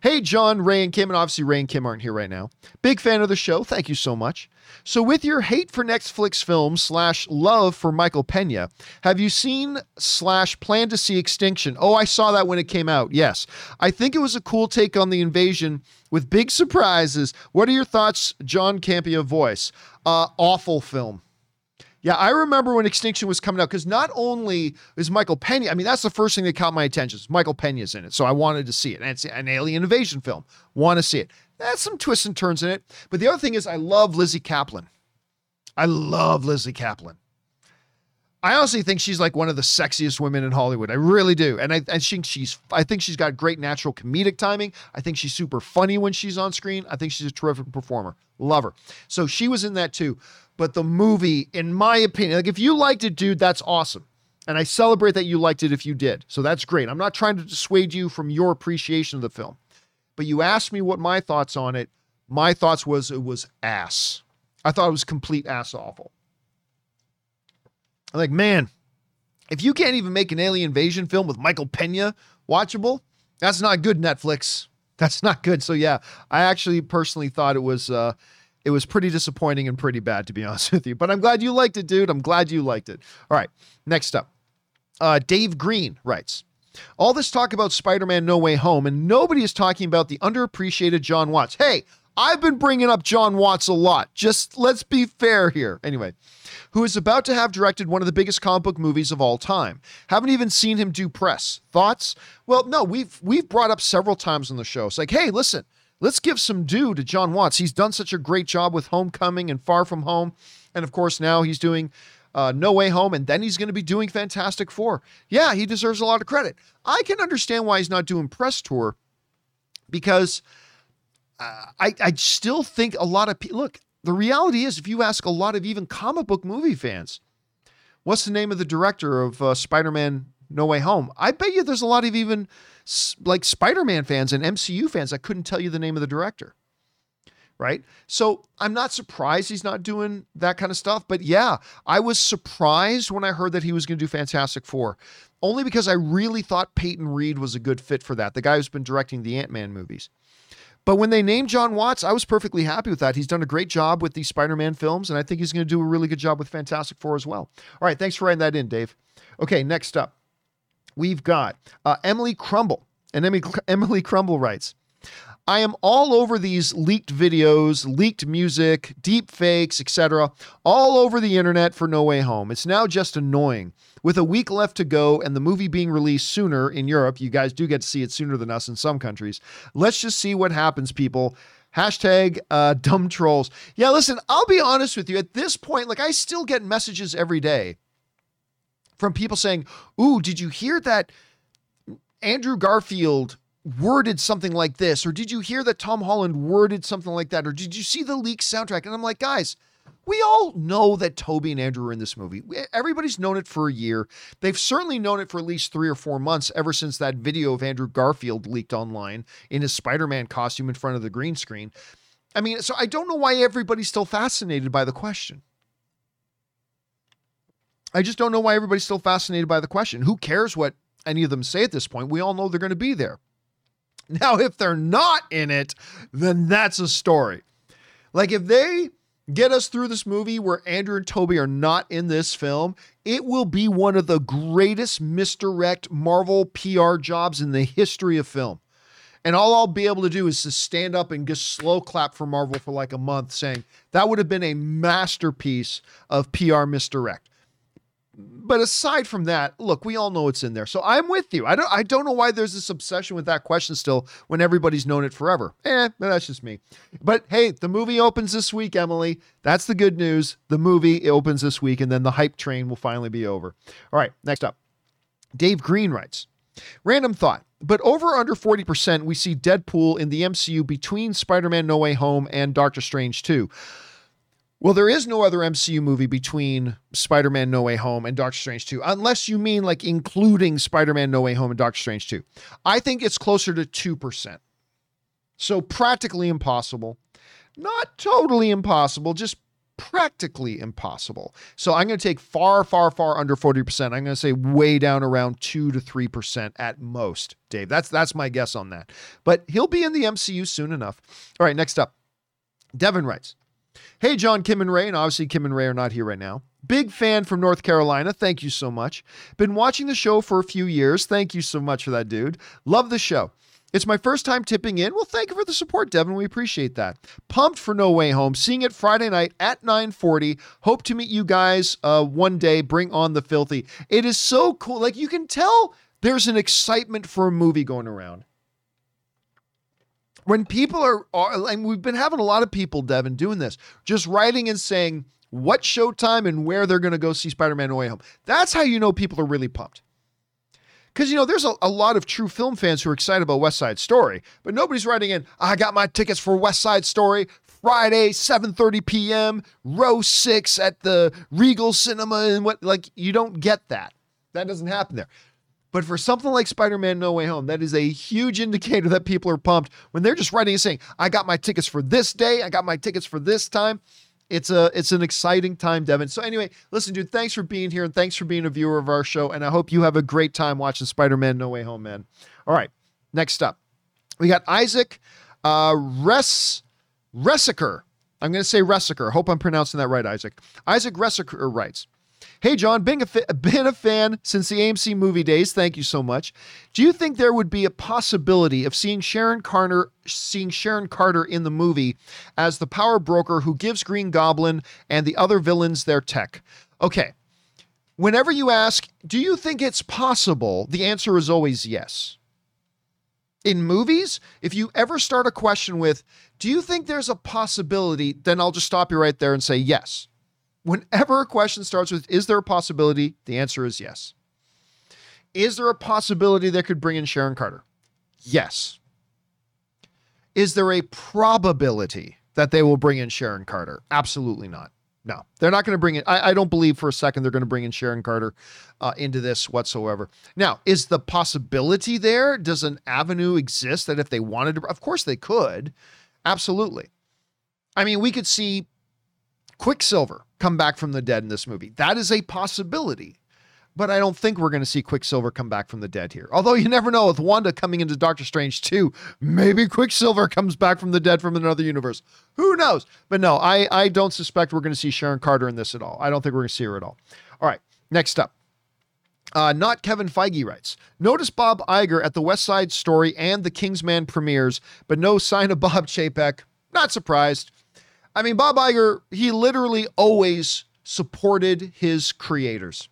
Hey, John, Ray, and Kim, and obviously Ray and Kim aren't here right now. Big fan of the show. Thank you so much. So, with your hate for Netflix films slash love for Michael Pena, have you seen slash plan to see Extinction? Oh, I saw that when it came out. Yes. I think it was a cool take on the invasion with big surprises. What are your thoughts, John Campea voice? Uh, awful film. Yeah, I remember when Extinction was coming out because not only is Michael Pena, I mean, that's the first thing that caught my attention. Is Michael Pena's in it, so I wanted to see it. And it's an alien invasion film. Want to see it. That's some twists and turns in it. But the other thing is, I love Lizzy Caplan. I love Lizzy Caplan. I honestly think she's like one of the sexiest women in Hollywood. I really do. And I, I think she's I think she's got great natural comedic timing. I think she's super funny when she's on screen. I think she's a terrific performer. Love her. So she was in that too. But the movie, in my opinion, like if you liked it, dude, that's awesome. And I celebrate that you liked it if you did. So that's great. I'm not trying to dissuade you from your appreciation of the film. But you asked me what my thoughts on it. My thoughts was it was ass. I thought it was complete ass awful. I'm like, man, if you can't even make an alien invasion film with Michael Pena watchable, that's not good, Netflix. That's not good. So yeah, I actually personally thought it was uh it was pretty disappointing and pretty bad to be honest with you. But I'm glad you liked it, dude. I'm glad you liked it. All right, next up. Uh Dave Green writes. All this talk about Spider Man No Way Home, and nobody is talking about the underappreciated Jon Watts. Hey, I've been bringing up Jon Watts a lot. Just let's be fair here. Anyway, who is about to have directed one of the biggest comic book movies of all time. Haven't even seen him do press. Thoughts? Well, no, we've we've brought up several times on the show. It's like, hey, listen, let's give some due to Jon Watts. He's done such a great job with Homecoming and Far From Home, and of course now he's doing uh, No Way Home, and then he's going to be doing Fantastic Four. Yeah, he deserves a lot of credit. I can understand why he's not doing press tour because uh, I, I still think a lot of people look. The reality is, if you ask a lot of even comic book movie fans, what's the name of the director of uh, Spider Man No Way Home? I bet you there's a lot of even like Spider Man fans and MCU fans that couldn't tell you the name of the director right? So I'm not surprised he's not doing that kind of stuff. But yeah, I was surprised when I heard that he was going to do Fantastic Four, only because I really thought Peyton Reed was a good fit for that, the guy who's been directing the Ant Man movies. But when they named Jon Watts, I was perfectly happy with that. He's done a great job with these Spider Man films, and I think he's going to do a really good job with Fantastic Four as well. All right, thanks for writing that in, Dave. Okay, next up, we've got uh, Emily Crumble. And Emily, Emily Crumble writes, I am all over these leaked videos, leaked music, deep fakes, etc., all over the internet for No Way Home. It's now just annoying. With a week left to go and the movie being released sooner in Europe, you guys do get to see it sooner than us in some countries. Let's just see what happens, people. Hashtag uh, dumb trolls. Yeah, listen, I'll be honest with you. At this point, like I still get messages every day from people saying, Ooh, did you hear that Andrew Garfield worded something like this? Or did you hear that Tom Holland worded something like that? Or did you see the leaked soundtrack? And I'm like, guys, we all know that Tobey and Andrew are in this movie. Everybody's known it for a year. They've certainly known it for at least three or four months ever since that video of Andrew Garfield leaked online in his Spider Man costume in front of the green screen. I mean, so I don't know why everybody's still fascinated by the question. I just don't know why everybody's still fascinated by the question. Who cares what any of them say at this point? We all know they're going to be there. Now, if they're not in it, then that's a story. Like if they get us through this movie where Andrew and Tobey are not in this film, it will be one of the greatest misdirect Marvel PR jobs in the history of film. And all I'll be able to do is to stand up and just slow clap for Marvel for like a month saying that would have been a masterpiece of PR misdirect but aside from that, look, we all know it's in there. So I'm with you. I don't I don't know why there's this obsession with that question still when everybody's known it forever. Eh, that's just me. But hey, the movie opens this week, Emily. That's the good news. The movie opens this week, and then the hype train will finally be over. All right, next up. Dave Green writes. Random thought, but over under 40%, we see Deadpool in the MCU between Spider Man No Way Home and Doctor Strange 2. Well, there is no other MCU movie between Spider Man No Way Home and Doctor Strange 2, unless you mean like including Spider Man No Way Home and Doctor Strange 2. I think it's closer to 2%. So practically impossible. Not totally impossible, just practically impossible. So I'm going to take far, far, far under 40%. I'm going to say way down around 2 to 3% at most, Dave. That's that's my guess on that. But he'll be in the MCU soon enough. All right, next up. Devin writes, Hey, John, Kim, and Ray, and obviously Kim and Ray are not here right now. Big fan from North Carolina. Thank you so much. Been watching the show for a few years. Thank you so much for that, dude. Love the show. It's my first time tipping in. Well, thank you for the support, Devin. We appreciate that. Pumped for No Way Home. Seeing it Friday night at 9:40. Hope to meet you guys uh, one day. Bring on the filthy. It is so cool. Like you can tell there's an excitement for a movie going around when people are, are and we've been having a lot of people, Devin, doing this, just writing and saying what showtime and where they're going to go see Spider-Man No Way Home. That's how you know people are really pumped. Because, you know, there's a, a, lot of true film fans who are excited about West Side Story, but nobody's writing in, I got my tickets for West Side Story Friday, 7.30 p.m., row six at the Regal Cinema. And what, like, you don't get that. That doesn't happen there. But for something like Spider Man No Way Home, that is a huge indicator that people are pumped when they're just writing and saying, I got my tickets for this day, I got my tickets for this time. It's a it's an exciting time, Devin. So anyway, listen, dude, thanks for being here and thanks for being a viewer of our show. And I hope you have a great time watching Spider-Man No Way Home, man. All right, next up. We got Isaac uh Res Resiker. I'm gonna say Resiker. Hope I'm pronouncing that right, Isaac. Isaac Resiker writes. Hey, John, being a fa- been a fan since the AMC movie days. Thank you so much. Do you think there would be a possibility of seeing Sharon Carter, seeing Sharon Carter in the movie as the power broker who gives Green Goblin and the other villains their tech? Okay. Whenever you ask, do you think it's possible? The answer is always yes. In movies, if you ever start a question with, do you think there's a possibility? Then I'll just stop you right there and say yes. Whenever a question starts with, is there a possibility? The answer is yes. Is there a possibility they could bring in Sharon Carter? Yes. Is there a probability that they will bring in Sharon Carter? Absolutely not. No, they're not going to bring in. I, I, don't believe for a second they're going to bring in Sharon Carter uh, into this whatsoever. Now, is the possibility there? Does an avenue exist that if they wanted to, of course they could. Absolutely. I mean, we could see Quicksilver come back from the dead in this movie. That is a possibility. But I don't think we're going to see Quicksilver come back from the dead here. Although you never know with Wanda coming into Doctor Strange 2, maybe Quicksilver comes back from the dead from another universe. Who knows? But no, I, I don't suspect we're going to see Sharon Carter in this at all. I don't think we're going to see her at all. All right, next up. Uh, not Kevin Feige writes. Notice Bob Iger at the West Side Story and the Kingsman premieres, but no sign of Bob Chapek. Not surprised. I mean, Bob Iger, he literally always supported his creators.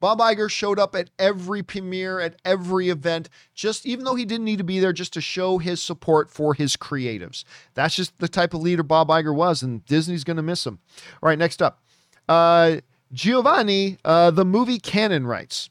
Bob Iger showed up at every premiere, at every event, just even though he didn't need to be there, just to show his support for his creatives. That's just the type of leader Bob Iger was, and Disney's going to miss him. All right, next up. Uh, Giovanni, uh, the movie canon writes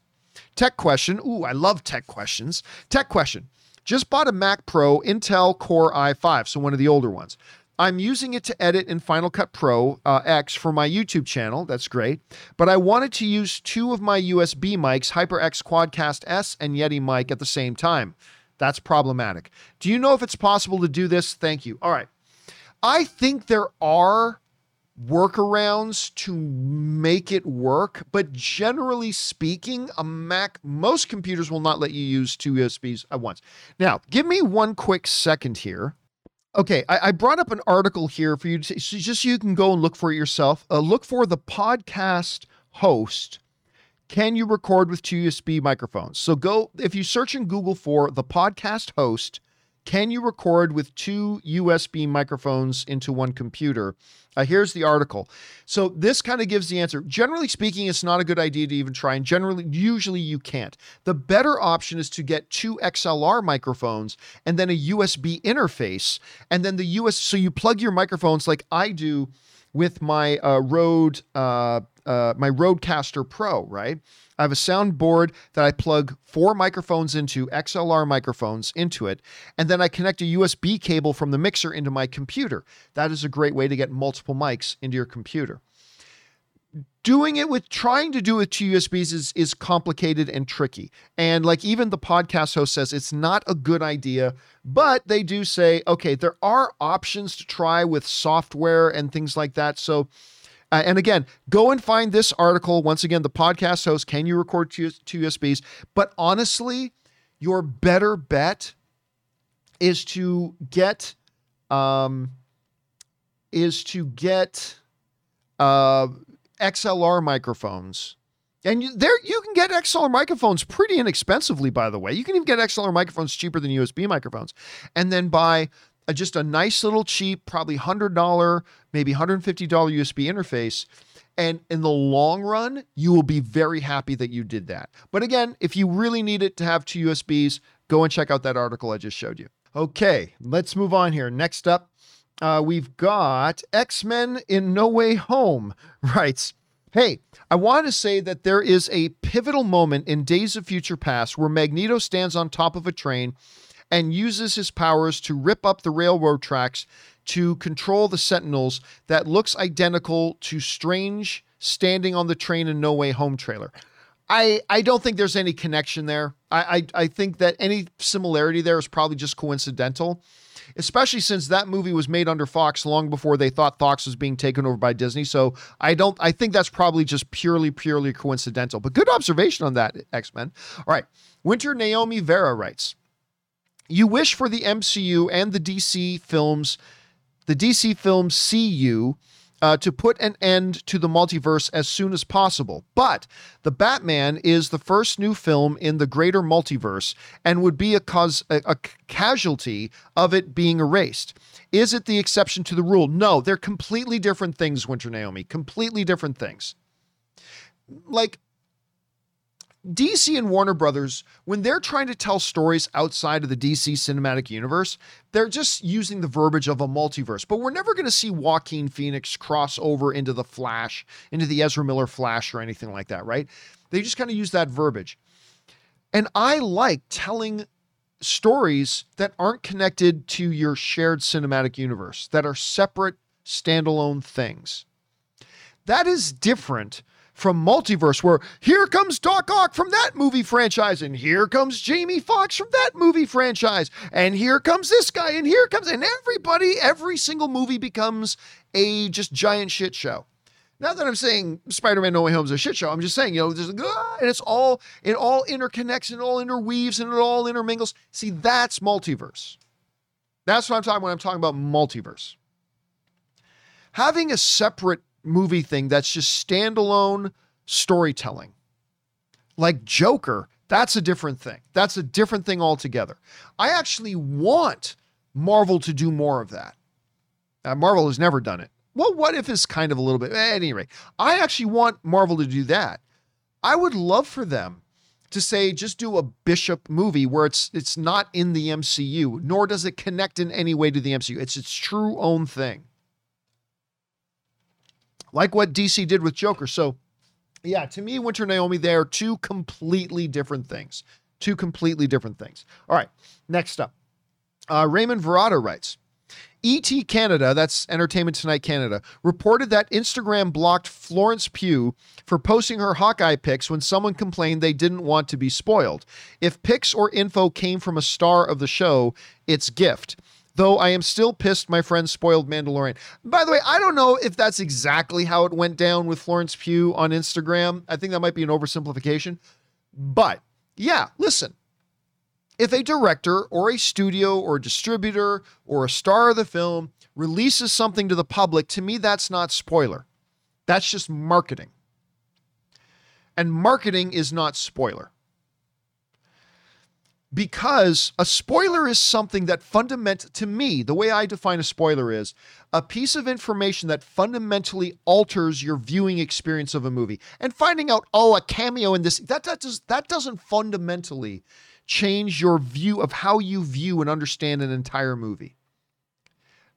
Tech question. Ooh, I love tech questions. Tech question. Just bought a Mac Pro Intel Core i5, so one of the older ones. I'm using it to edit in Final Cut Pro uh, X for my YouTube channel. That's great. But I wanted to use two of my USB mics, HyperX Quadcast S and Yeti mic at the same time. That's problematic. Do you know if it's possible to do this? Thank you. All right. I think there are workarounds to make it work, but generally speaking, a Mac, most computers will not let you use two USBs at once. Now, give me one quick second here. Okay, I, I, brought up an article here for you to so just so you can go and look for it yourself. Uh, look for the podcast host. Can you record with two USB microphones? So go if you search in Google for the podcast host can you record with two USB microphones into one computer? Uh, here's the article. So this kind of gives the answer. Generally speaking, it's not a good idea to even try, and generally, usually you can't. The better option is to get two XLR microphones and then a USB interface, and then the US. So you plug your microphones like I do with my uh, Rode, uh, uh, my Rodecaster Pro, right? I have a soundboard that I plug four microphones into, XLR microphones into it, and then I connect a USB cable from the mixer into my computer. That is a great way to get multiple mics into your computer. Doing it with trying to do it with two USBs is is complicated and tricky. And like even the podcast host says it's not a good idea, but they do say, okay, there are options to try with software and things like that. So uh, and again, go and find this article. Once again, the podcast host, can you record two, two USBs? But honestly, your better bet is to get um, is to get uh, XLR microphones. And you, there you can get XLR microphones pretty inexpensively, by the way. You can even get XLR microphones cheaper than USB microphones. And then buy a, just a nice little cheap, probably $100, maybe $150 USB interface. And in the long run, you will be very happy that you did that. But again, if you really need it to have two USBs, go and check out that article I just showed you. Okay, let's move on here. Next up, uh, we've got X Men in No Way Home writes, Hey, I want to say that there is a pivotal moment in Days of Future Past where Magneto stands on top of a train and uses his powers to rip up the railroad tracks to control the Sentinels that looks identical to Strange standing on the train in No Way Home trailer. I, I don't think there's any connection there. I, I, I think that any similarity there is probably just coincidental, especially since that movie was made under Fox long before they thought Fox was being taken over by Disney. So I don't I think that's probably just purely, purely coincidental. But good observation on that, X-Men. All right. Winter Naomi Vera writes you wish for the MCU and the DC films, the DC films see you uh, to put an end to the multiverse as soon as possible. But The Batman is the first new film in the greater multiverse and would be a, cause, a, a casualty of it being erased. Is it the exception to the rule? No, they're completely different things, Winter Naomi. Completely different things. Like, DC and Warner Brothers, when they're trying to tell stories outside of the DC cinematic universe, they're just using the verbiage of a multiverse. But we're never going to see Joaquin Phoenix cross over into the Flash, into the Ezra Miller Flash, or anything like that, right? They just kind of use that verbiage. And I like telling stories that aren't connected to your shared cinematic universe, that are separate, standalone things. That is different from multiverse, where here comes Doc Ock from that movie franchise, and here comes Jamie Foxx from that movie franchise, and here comes this guy, and here comes, and everybody, every single movie becomes a just giant shit show. Not that I'm saying Spider-Man No Way Home is a shit show. I'm just saying, you know, there's a, ah, and it's all it all interconnects and it all interweaves and it all intermingles. See, that's multiverse. That's what I'm talking when I'm talking about multiverse. Having a separate movie thing that's just standalone storytelling. Like Joker, that's a different thing. That's a different thing altogether. I actually want Marvel to do more of that. Marvel has never done it. Well, what if it's kind of a little bit? At any rate, I actually want Marvel to do that. I would love for them to say just do a Bishop movie where it's it's not in the MCU, nor does it connect in any way to the MCU. It's its true own thing like what DC did with Joker. So, yeah, to me, Winter Naomi, they are two completely different things. Two completely different things. All right, next up. Uh, Raymond Verada writes ET Canada, that's Entertainment Tonight Canada, reported that Instagram blocked Florence Pugh for posting her Hawkeye pics when someone complained they didn't want to be spoiled. If pics or info came from a star of the show, it's gift though I am still pissed my friend spoiled Mandalorian. By the way, I don't know if that's exactly how it went down with Florence Pugh on Instagram. I think that might be an oversimplification. But yeah, listen. If a director or a studio or a distributor or a star of the film releases something to the public, to me, that's not spoiler. That's just marketing. And marketing is not spoiler because a spoiler is something that fundament to me the way i define a spoiler is a piece of information that fundamentally alters your viewing experience of a movie. And finding out oh a cameo in this that that does that doesn't fundamentally change your view of how you view and understand an entire movie.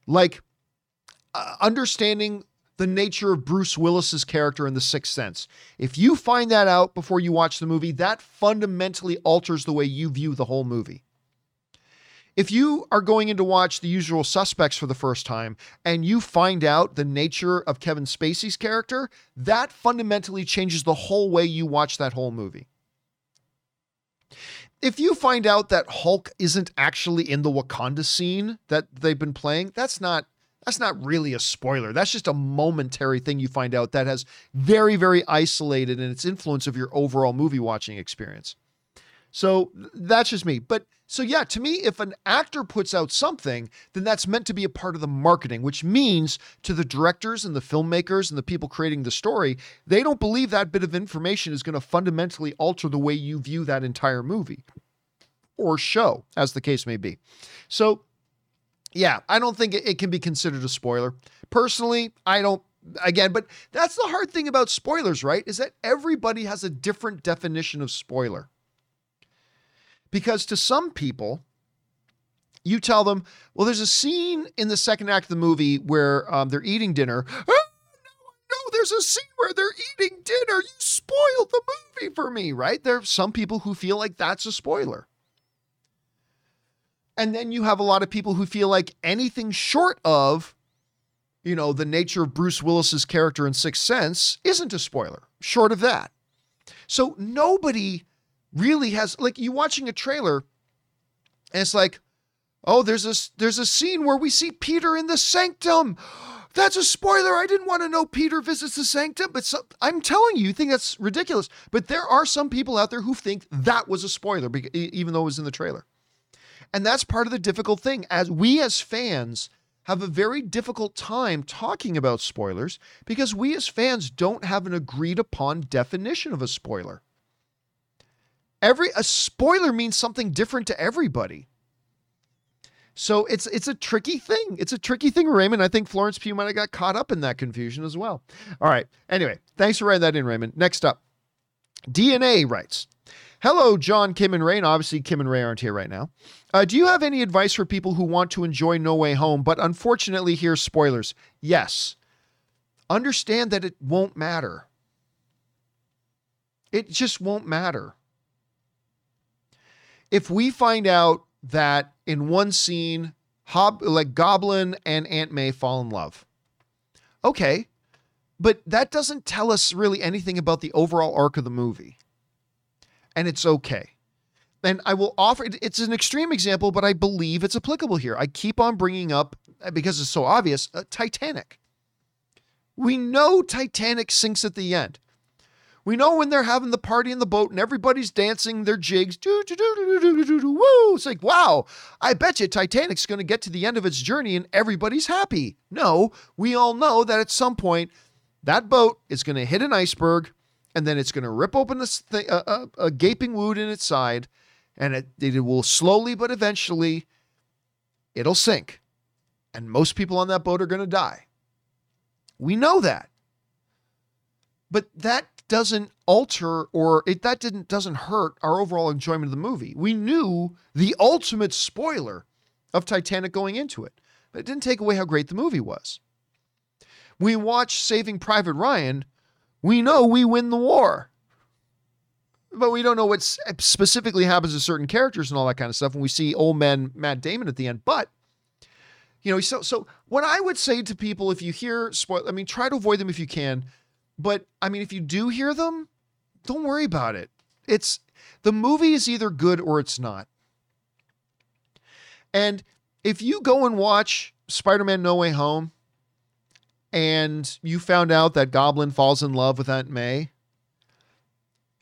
Like uh, understanding the nature of Bruce Willis's character in The Sixth Sense. If you find that out before you watch the movie, that fundamentally alters the way you view the whole movie. If you are going in to watch The Usual Suspects for the first time and you find out the nature of Kevin Spacey's character, that fundamentally changes the whole way you watch that whole movie. If you find out that Hulk isn't actually in the Wakanda scene that they've been playing, that's not that's not really a spoiler. That's just a momentary thing you find out that has very, very isolated in its influence of your overall movie watching experience. So that's just me. But so, yeah, to me, if an actor puts out something, then that's meant to be a part of the marketing, which means to the directors and the filmmakers and the people creating the story, they don't believe that bit of information is going to fundamentally alter the way you view that entire movie or show, as the case may be. So, yeah, I don't think it, can be considered a spoiler. Personally, I don't again, but that's the hard thing about spoilers, right? Is that everybody has a different definition of spoiler. Because to some people, you tell them, well, there's a scene in the second act of the movie where um, they're eating dinner. Oh, no, no, there's a scene where they're eating dinner. You spoiled the movie for me, right? There are some people who feel like that's a spoiler. And then you have a lot of people who feel like anything short of, you know, the nature of Bruce Willis's character in Sixth Sense isn't a spoiler, short of that. So nobody really has like you watching a trailer and it's like, oh, there's a there's a scene where we see Peter in the sanctum. That's a spoiler. I didn't want to know Peter visits the sanctum, but so, I'm telling you, you think that's ridiculous. But there are some people out there who think that was a spoiler, even though it was in the trailer. And that's part of the difficult thing. As we as fans, have a very difficult time talking about spoilers because we as fans don't have an agreed upon definition of a spoiler. Every a spoiler means something different to everybody. So it's it's a tricky thing. It's a tricky thing, Raymond. I think Florence Pugh might have got caught up in that confusion as well. All right. Anyway, thanks for writing that in, Raymond. Next up, DNA writes, Hello, John, Kim, and Ray. And obviously, Kim and Ray aren't here right now. Uh, do you have any advice for people who want to enjoy No Way Home, but unfortunately hear spoilers? Yes. Understand that it won't matter. It just won't matter. If we find out that in one scene, Hob like Goblin and Aunt May fall in love, okay, but that doesn't tell us really anything about the overall arc of the movie and it's okay. And I will offer it's an extreme example, but I believe it's applicable here. I keep on bringing up, uh, because it's so obvious, uh, Titanic. We know Titanic sinks at the end. We know when they're having the party in the boat and everybody's dancing their jigs. It's like, wow, I bet you Titanic's going to get to the end of its journey and everybody's happy. No, we all know that at some point that boat is going to hit an iceberg and then it's going to rip open this thing, a, a, a, gaping wound in its side, and it, it will slowly but eventually it'll sink, and most people on that boat are going to die. We know that, but that doesn't alter or it that didn't doesn't hurt our overall enjoyment of the movie. We knew the ultimate spoiler of Titanic going into it, but it didn't take away how great the movie was. We watched Saving Private Ryan we know we win the war. But we don't know what specifically happens to certain characters and all that kind of stuff. And we see old man Matt Damon at the end. But, you know, so so what I would say to people if you hear spoil, I mean, try to avoid them if you can. But I mean, if you do hear them, don't worry about it. It's the movie is either good or it's not. And if you go and watch Spider Man No Way Home and you found out that Goblin falls in love with Aunt May,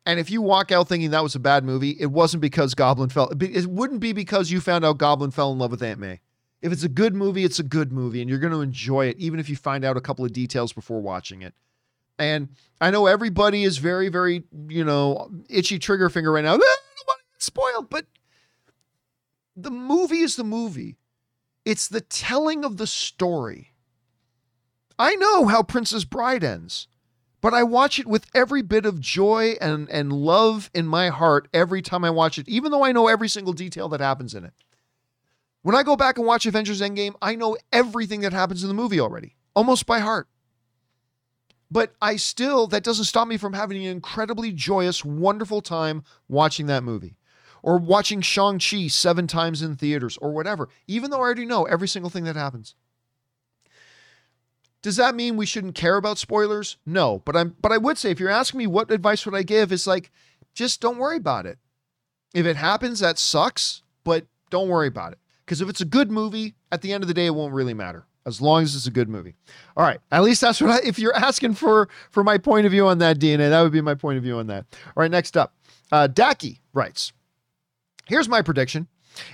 and if you walk out thinking that was a bad movie, it wasn't because Goblin fell. It wouldn't be because you found out Goblin fell in love with Aunt May. If it's a good movie, it's a good movie, and you're going to enjoy it, even if you find out a couple of details before watching it. And I know everybody is very, very, you know, itchy trigger finger right now. Ah, get spoiled, but the movie is the movie. It's the telling of the story. I know how Princess Bride ends, but I watch it with every bit of joy and, and love in my heart every time I watch it, even though I know every single detail that happens in it. When I go back and watch Avengers Endgame, I know everything that happens in the movie already, almost by heart. But I still, that doesn't stop me from having an incredibly joyous, wonderful time watching that movie or watching Shang-Chi seven times in theaters or whatever, even though I already know every single thing that happens. Does that mean we shouldn't care about spoilers? No, but I'm but I would say if you're asking me what advice would I give is like just don't worry about it. If it happens that sucks, but don't worry about it. Cuz if it's a good movie, at the end of the day it won't really matter as long as it's a good movie. All right, at least that's what I if you're asking for for my point of view on that DNA, that would be my point of view on that. All right, next up. Uh writes, Here's my prediction.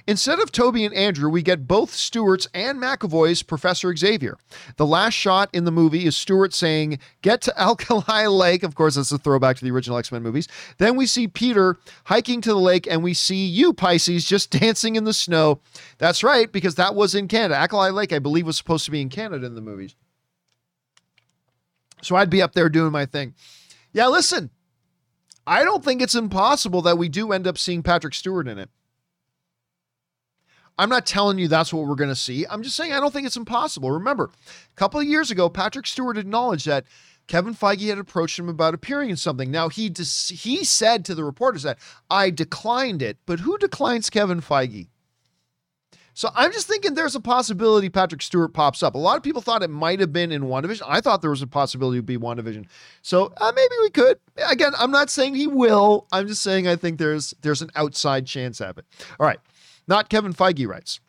Instead of Tobey and Andrew, we get both Stewart's and McAvoy's Professor Xavier. The last shot in the movie is Stewart saying, Get to Alkali Lake. Of course, that's a throwback to the original X Men movies. Then we see Peter hiking to the lake, and we see you, Pisces, just dancing in the snow. That's right, because that was in Canada. Alkali Lake, I believe, was supposed to be in Canada in the movies. So I'd be up there doing my thing. Yeah, listen, I don't think it's impossible that we do end up seeing Patrick Stewart in it. I'm not telling you that's what we're going to see. I'm just saying I don't think it's impossible. Remember, a couple of years ago, Patrick Stewart acknowledged that Kevin Feige had approached him about appearing in something. Now he dis- he said to the reporters that I declined it, but who declines Kevin Feige? So I'm just thinking there's a possibility Patrick Stewart pops up. A lot of people thought it might have been in WandaVision. I thought there was a possibility it would be WandaVision. So uh, maybe we could. Again, I'm not saying he will. I'm just saying I think there's there's an outside chance of it. All right. Not Kevin Feige writes.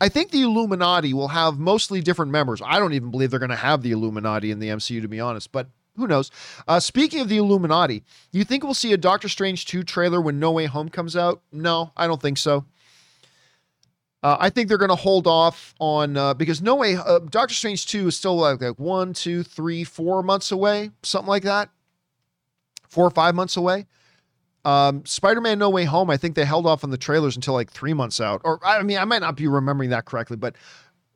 I think the Illuminati will have mostly different members. I don't even believe they're going to have the Illuminati in the MCU, to be honest, but who knows? Uh, speaking of the Illuminati, you think we'll see a Doctor Strange 2 trailer when No Way Home comes out? No, I don't think so. Uh, I think they're going to hold off on uh, because no way uh, Doctor Strange two is still like, like one, two, three, four months away, something like that, four or five months away. Um, Spider Man No Way Home, I think they held off on the trailers until like three months out, or I mean, I might not be remembering that correctly, but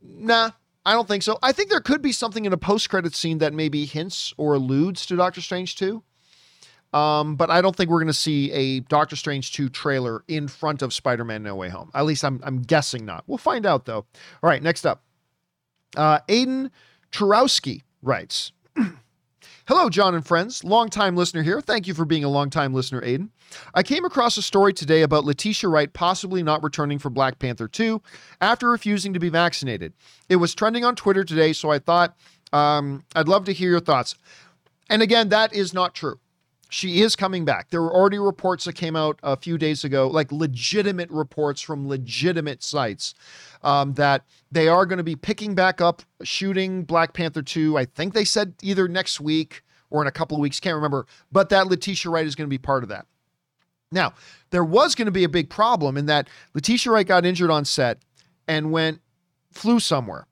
nah, I don't think so. I think there could be something in a post credit scene that maybe hints or alludes to Doctor Strange two. Um, but I don't think we're going to see a Doctor Strange 2 trailer in front of Spider Man No Way Home. At least I'm, I'm guessing not. We'll find out, though. All right, next up. Uh, Aiden Turowski writes Hello, John and friends. Long-time listener here. Thank you for being a long-time listener, Aiden. I came across a story today about Letitia Wright possibly not returning for Black Panther 2 after refusing to be vaccinated. It was trending on Twitter today, so I thought um, I'd love to hear your thoughts. And again, that is not true she is coming back. There were already reports that came out a few days ago, like legitimate reports from legitimate sites, um, that they are going to be picking back up shooting Black Panther 2. I think they said either next week or in a couple of weeks, can't remember, but that Letitia Wright is going to be part of that. Now, there was going to be a big problem in that Letitia Wright got injured on set and went, flew somewhere.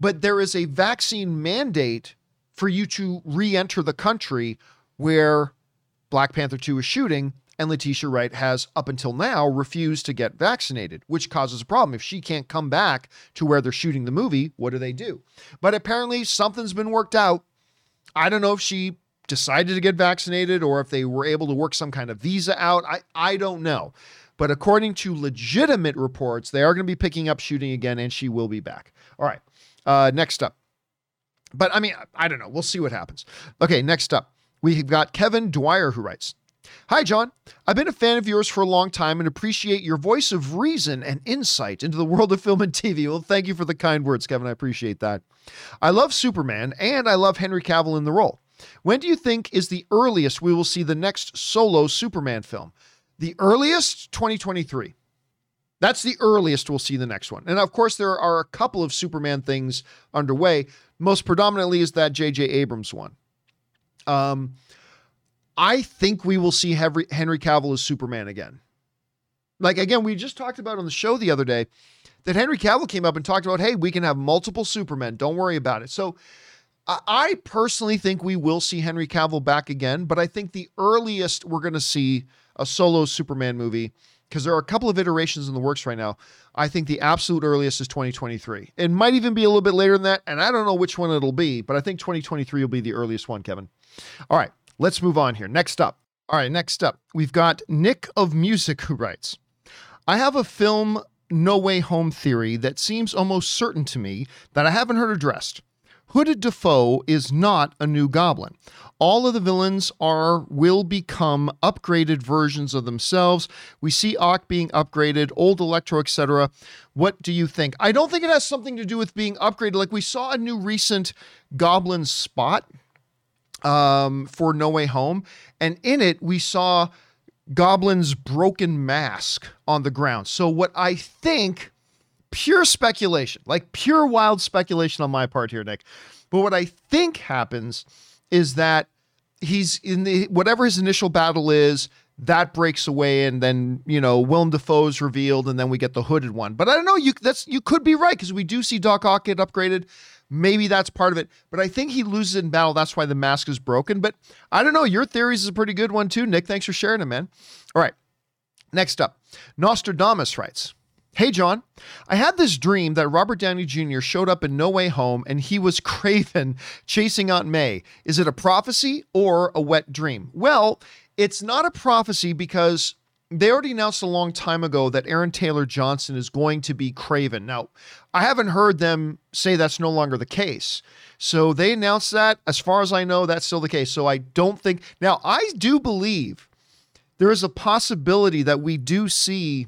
But there is a vaccine mandate for you to re enter the country where Black Panther 2 is shooting, and Letitia Wright has, up until now, refused to get vaccinated, which causes a problem. If she can't come back to where they're shooting the movie, what do they do? But apparently, something's been worked out. I don't know if she decided to get vaccinated or if they were able to work some kind of visa out. I, I don't know. But according to legitimate reports, they are going to be picking up shooting again, and she will be back. All right. Uh, next up. But I mean, I don't know. We'll see what happens. Okay, next up. We've got Kevin Dwyer who writes Hi, John. I've been a fan of yours for a long time and appreciate your voice of reason and insight into the world of film and TV. Well, thank you for the kind words, Kevin. I appreciate that. I love Superman and I love Henry Cavill in the role. When do you think is the earliest we will see the next solo Superman film? The earliest, 2023. That's the earliest we'll see the next one. And of course, there are a couple of Superman things underway. Most predominantly is that J.J. Abrams one. Um, I think we will see Henry, Henry Cavill as Superman again. Like, again, we just talked about on the show the other day that Henry Cavill came up and talked about, hey, we can have multiple Supermen. Don't worry about it. So I personally think we will see Henry Cavill back again, but I think the earliest we're going to see a solo Superman movie, because there are a couple of iterations in the works right now. I think the absolute earliest is 2023. It might even be a little bit later than that, and I don't know which one it'll be, but I think 2023 will be the earliest one, Kevin. All right, let's move on here. Next up. All right, next up, we've got Nick of Music who writes I have a film No Way Home theory that seems almost certain to me that I haven't heard addressed. Hooded Defoe is not a new goblin. All of the villains are will become upgraded versions of themselves. We see Ock being upgraded, old Electro, etc. What do you think? I don't think it has something to do with being upgraded. Like we saw a new recent Goblin spot um, for No Way Home. And in it, we saw Goblin's broken mask on the ground. So, what I think, pure speculation, like pure wild speculation on my part here, Nick, but what I think happens is that he's in the whatever his initial battle is, that breaks away, and then you know Willem Dafoe's revealed, and then we get the hooded one. But I don't know. You that's you could be right because we do see Doc Ock get upgraded. Maybe that's part of it. But I think he loses in battle. That's why the mask is broken. But I don't know. Your theories is a pretty good one, too, Nick. Thanks for sharing it, man. All right. Next up, Nostradamus writes Hey, John, I had this dream that Robert Downey Jr. showed up in No Way Home and he was Kraven chasing Aunt May. Is it a prophecy or a wet dream? Well, it's not a prophecy because they already announced a long time ago that Aaron Taylor Johnson is going to be Kraven. Now, I haven't heard them say that's no longer the case. So they announced that. As far as I know, that's still the case. So I don't think. Now, I do believe there is a possibility that we do see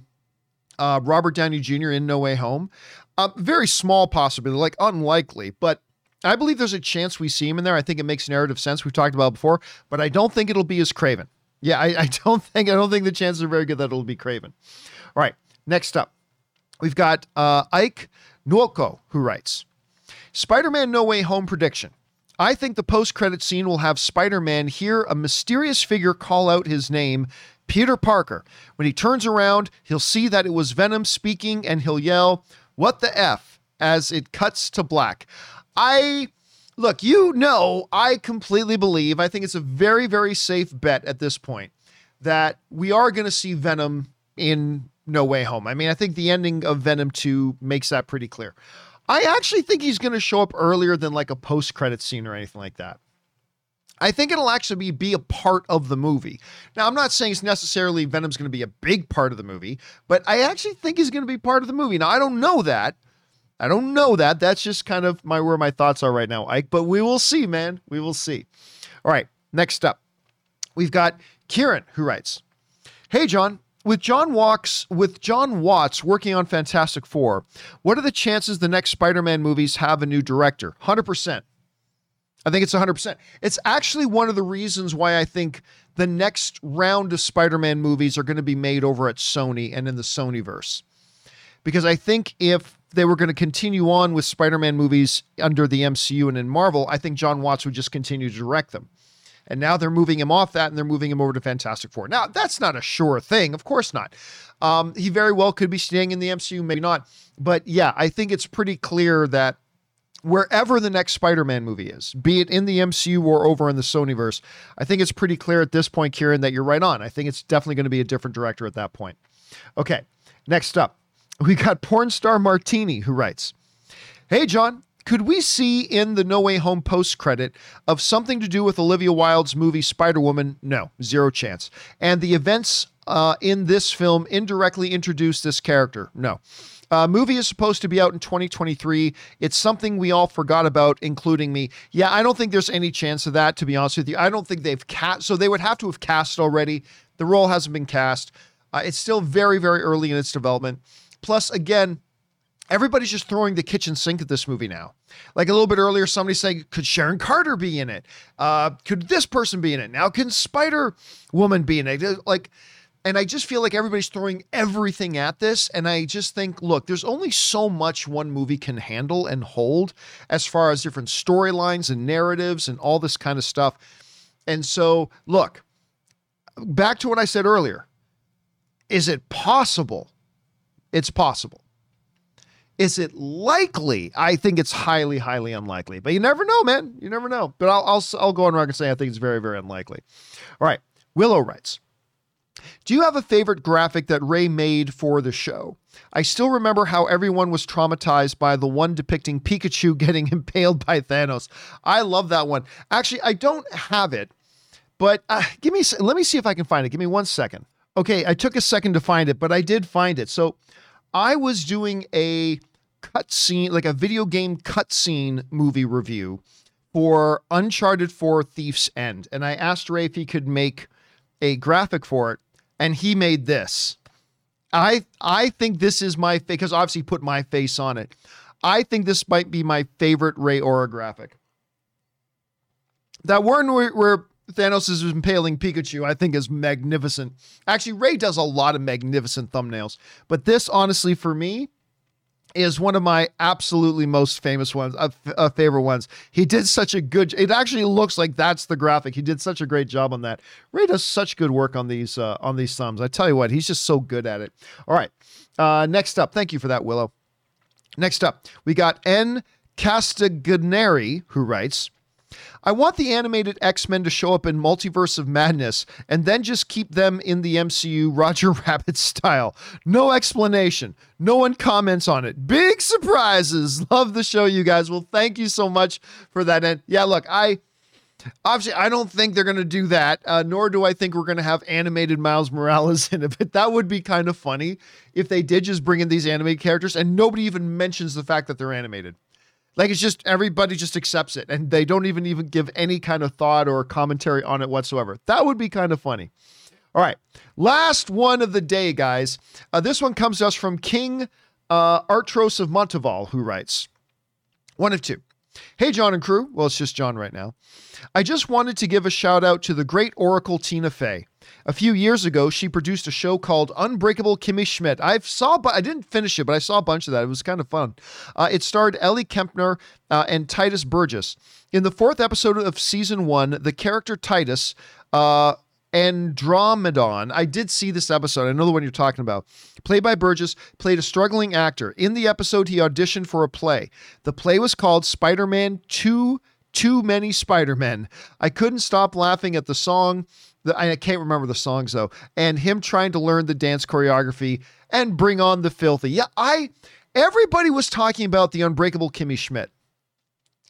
uh, Robert Downey Jr. in No Way Home. A very small possibility, like unlikely, but I believe there's a chance we see him in there. I think it makes narrative sense. We've talked about before, but I don't think it'll be as Kraven. Yeah, I, I don't think I don't think the chances are very good that it'll be Kraven. All right, next up, we've got uh, Ike Nuoko who writes, Spider-Man No Way Home prediction. I think the post-credit scene will have Spider-Man hear a mysterious figure call out his name, Peter Parker. When he turns around, he'll see that it was Venom speaking and he'll yell, What the F? as it cuts to black. I. Look, you know, I completely believe, I think it's a very, very safe bet at this point that we are going to see Venom in No Way Home. I mean, I think the ending of Venom 2 makes that pretty clear. I actually think he's going to show up earlier than like a post credit scene or anything like that. I think it'll actually be, be a part of the movie. Now, I'm not saying it's necessarily Venom's going to be a big part of the movie, but I actually think he's going to be part of the movie. Now, I don't know that. I don't know that. That's just kind of my where my thoughts are right now, Ike, but we will see, man. We will see. All right, next up. We've got Kieran who writes, "Hey John, with John Walks with Jon Watts working on Fantastic Four, what are the chances the next Spider-Man movies have a new director? 100%. I think it's 100%. It's actually one of the reasons why I think the next round of Spider Man movies are going to be made over at Sony and in the Sonyverse. Because I think if they were going to continue on with Spider Man movies under the MCU and in Marvel, I think Jon Watts would just continue to direct them. And now they're moving him off that and they're moving him over to Fantastic Four. Now, that's not a sure thing. Of course not. Um, he very well could be staying in the MCU, maybe not. But yeah, I think it's pretty clear that wherever the next Spider-Man movie is, be it in the MCU or over in the Sonyverse, I think it's pretty clear at this point, Kieran, that you're right on. I think it's definitely going to be a different director at that point. Okay, next up, we got porn star Martini who writes, "Hey John, could we see in the No Way Home post credit of something to do with Olivia Wilde's movie Spider Woman? No, zero chance. And the events uh, in this film indirectly introduce this character? No. Uh, movie is supposed to be out in 2023. It's something we all forgot about, including me. Yeah, I don't think there's any chance of that, to be honest with you. I don't think they've cast, so they would have to have cast already. The role hasn't been cast. Uh, it's still very, very early in its development. Plus, again, everybody's just throwing the kitchen sink at this movie now. Like a little bit earlier, somebody saying, could Sharon Carter be in it? Uh, could this person be in it? Now, can Spider Woman be in it? Like, and I just feel like everybody's throwing everything at this. And I just think, look, there's only so much one movie can handle and hold as far as different storylines and narratives and all this kind of stuff. And so, look, back to what I said earlier is it possible? It's possible. Is it likely? I think it's highly, highly unlikely. But you never know, man. You never know. But I'll, I'll, I'll go on record and say I think it's very, very unlikely. All right. Willow writes. Do you have a favorite graphic that Ray made for the show? I still remember how everyone was traumatized by the one depicting Pikachu getting impaled by Thanos. I love that one. Actually, I don't have it, but uh, give me let me see if I can find it. Give me one second. Okay, I took a second to find it, but I did find it. So, I was doing a cutscene, like a video game cutscene movie review for Uncharted 4 Thief's End, and I asked Ray if he could make a graphic for it and he made this. I I think this is my because obviously put my face on it. I think this might be my favorite Ray Aura orographic. That one where, where Thanos is impaling Pikachu, I think is magnificent. Actually, Ray does a lot of magnificent thumbnails, but this honestly for me is one of my absolutely most famous ones, uh, uh, favorite ones. He did such a good. It actually looks like that's the graphic. He did such a great job on that. Ray does such good work on these uh, on these thumbs. I tell you what, he's just so good at it. All right, uh, next up. Thank you for that, Willow. Next up, we got N. Castagneri, who writes. I want the animated X Men to show up in Multiverse of Madness and then just keep them in the MCU Roger Rabbit style. No explanation. No one comments on it. Big surprises. Love the show, you guys. Well, thank you so much for that. And yeah, look, I. Obviously, I don't think they're going to do that, uh, nor do I think we're going to have animated Miles Morales in it. But that would be kind of funny if they did just bring in these animated characters and nobody even mentions the fact that they're animated. Like it's just everybody just accepts it and they don't even even give any kind of thought or commentary on it whatsoever. That would be kind of funny. All right, last one of the day, guys. Uh, this one comes to us from King uh, Artros of Monteval, who writes one of two. Hey, John and crew. Well, it's just John right now. I just wanted to give a shout out to the great Oracle Tina Fey. A few years ago, she produced a show called Unbreakable Kimmy Schmidt. I saw, but I didn't finish it, but I saw a bunch of that. It was kind of fun. Uh, it starred Ellie Kemper uh, and Tituss Burgess. In the fourth episode of season one, the character Titus uh, Andromedon. I did see this episode. I know the one you're talking about. Played by Burgess, played a struggling actor. In the episode, he auditioned for a play. The play was called Spider Man 2 Too Many Spider Men. I couldn't stop laughing at the song. I can't remember the songs though. And him trying to learn the dance choreography and bring on the filthy. Yeah, I. Everybody was talking about the unbreakable Kimmy Schmidt.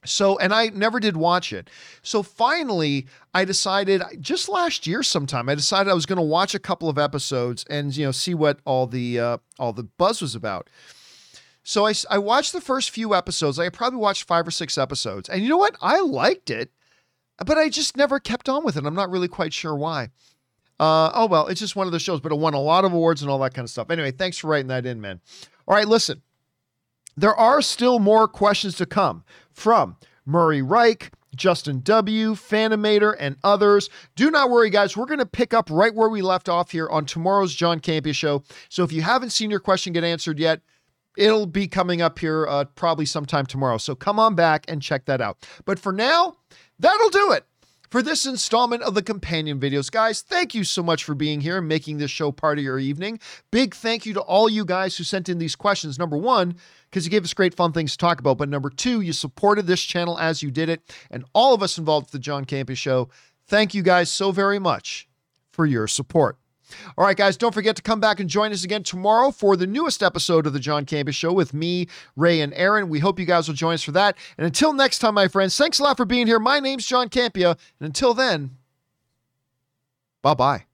So, and I never did watch it. So finally, I decided just last year sometime, I decided I was going to watch a couple of episodes and, you know, see what all the, uh, all the buzz was about. So I, I watched the first few episodes. I probably watched five or six episodes. And you know what? I liked it, but I just never kept on with it. I'm not really quite sure why. Uh, oh, well, it's just one of those shows, but it won a lot of awards and all that kind of stuff. Anyway, thanks for writing that in, man. All right, listen. There are still more questions to come from Murray Reich, Justin W., Fanimator, and others. Do not worry, guys. We're going to pick up right where we left off here on tomorrow's John Campea show. So if you haven't seen your question get answered yet, it'll be coming up here uh, probably sometime tomorrow. So come on back and check that out. But for now, that'll do it for this installment of the companion videos. Guys, thank you so much for being here and making this show part of your evening. Big thank you to all you guys who sent in these questions. Number one, because you gave us great fun things to talk about. But number two, you supported this channel as you did it. And all of us involved with the John Campea Show, thank you guys so very much for your support. All right, guys, don't forget to come back and join us again tomorrow for the newest episode of the John Campea Show with me, Ray, and Aaron. We hope you guys will join us for that. And until next time, my friends, thanks a lot for being here. My name's John Campea. And until then, bye bye.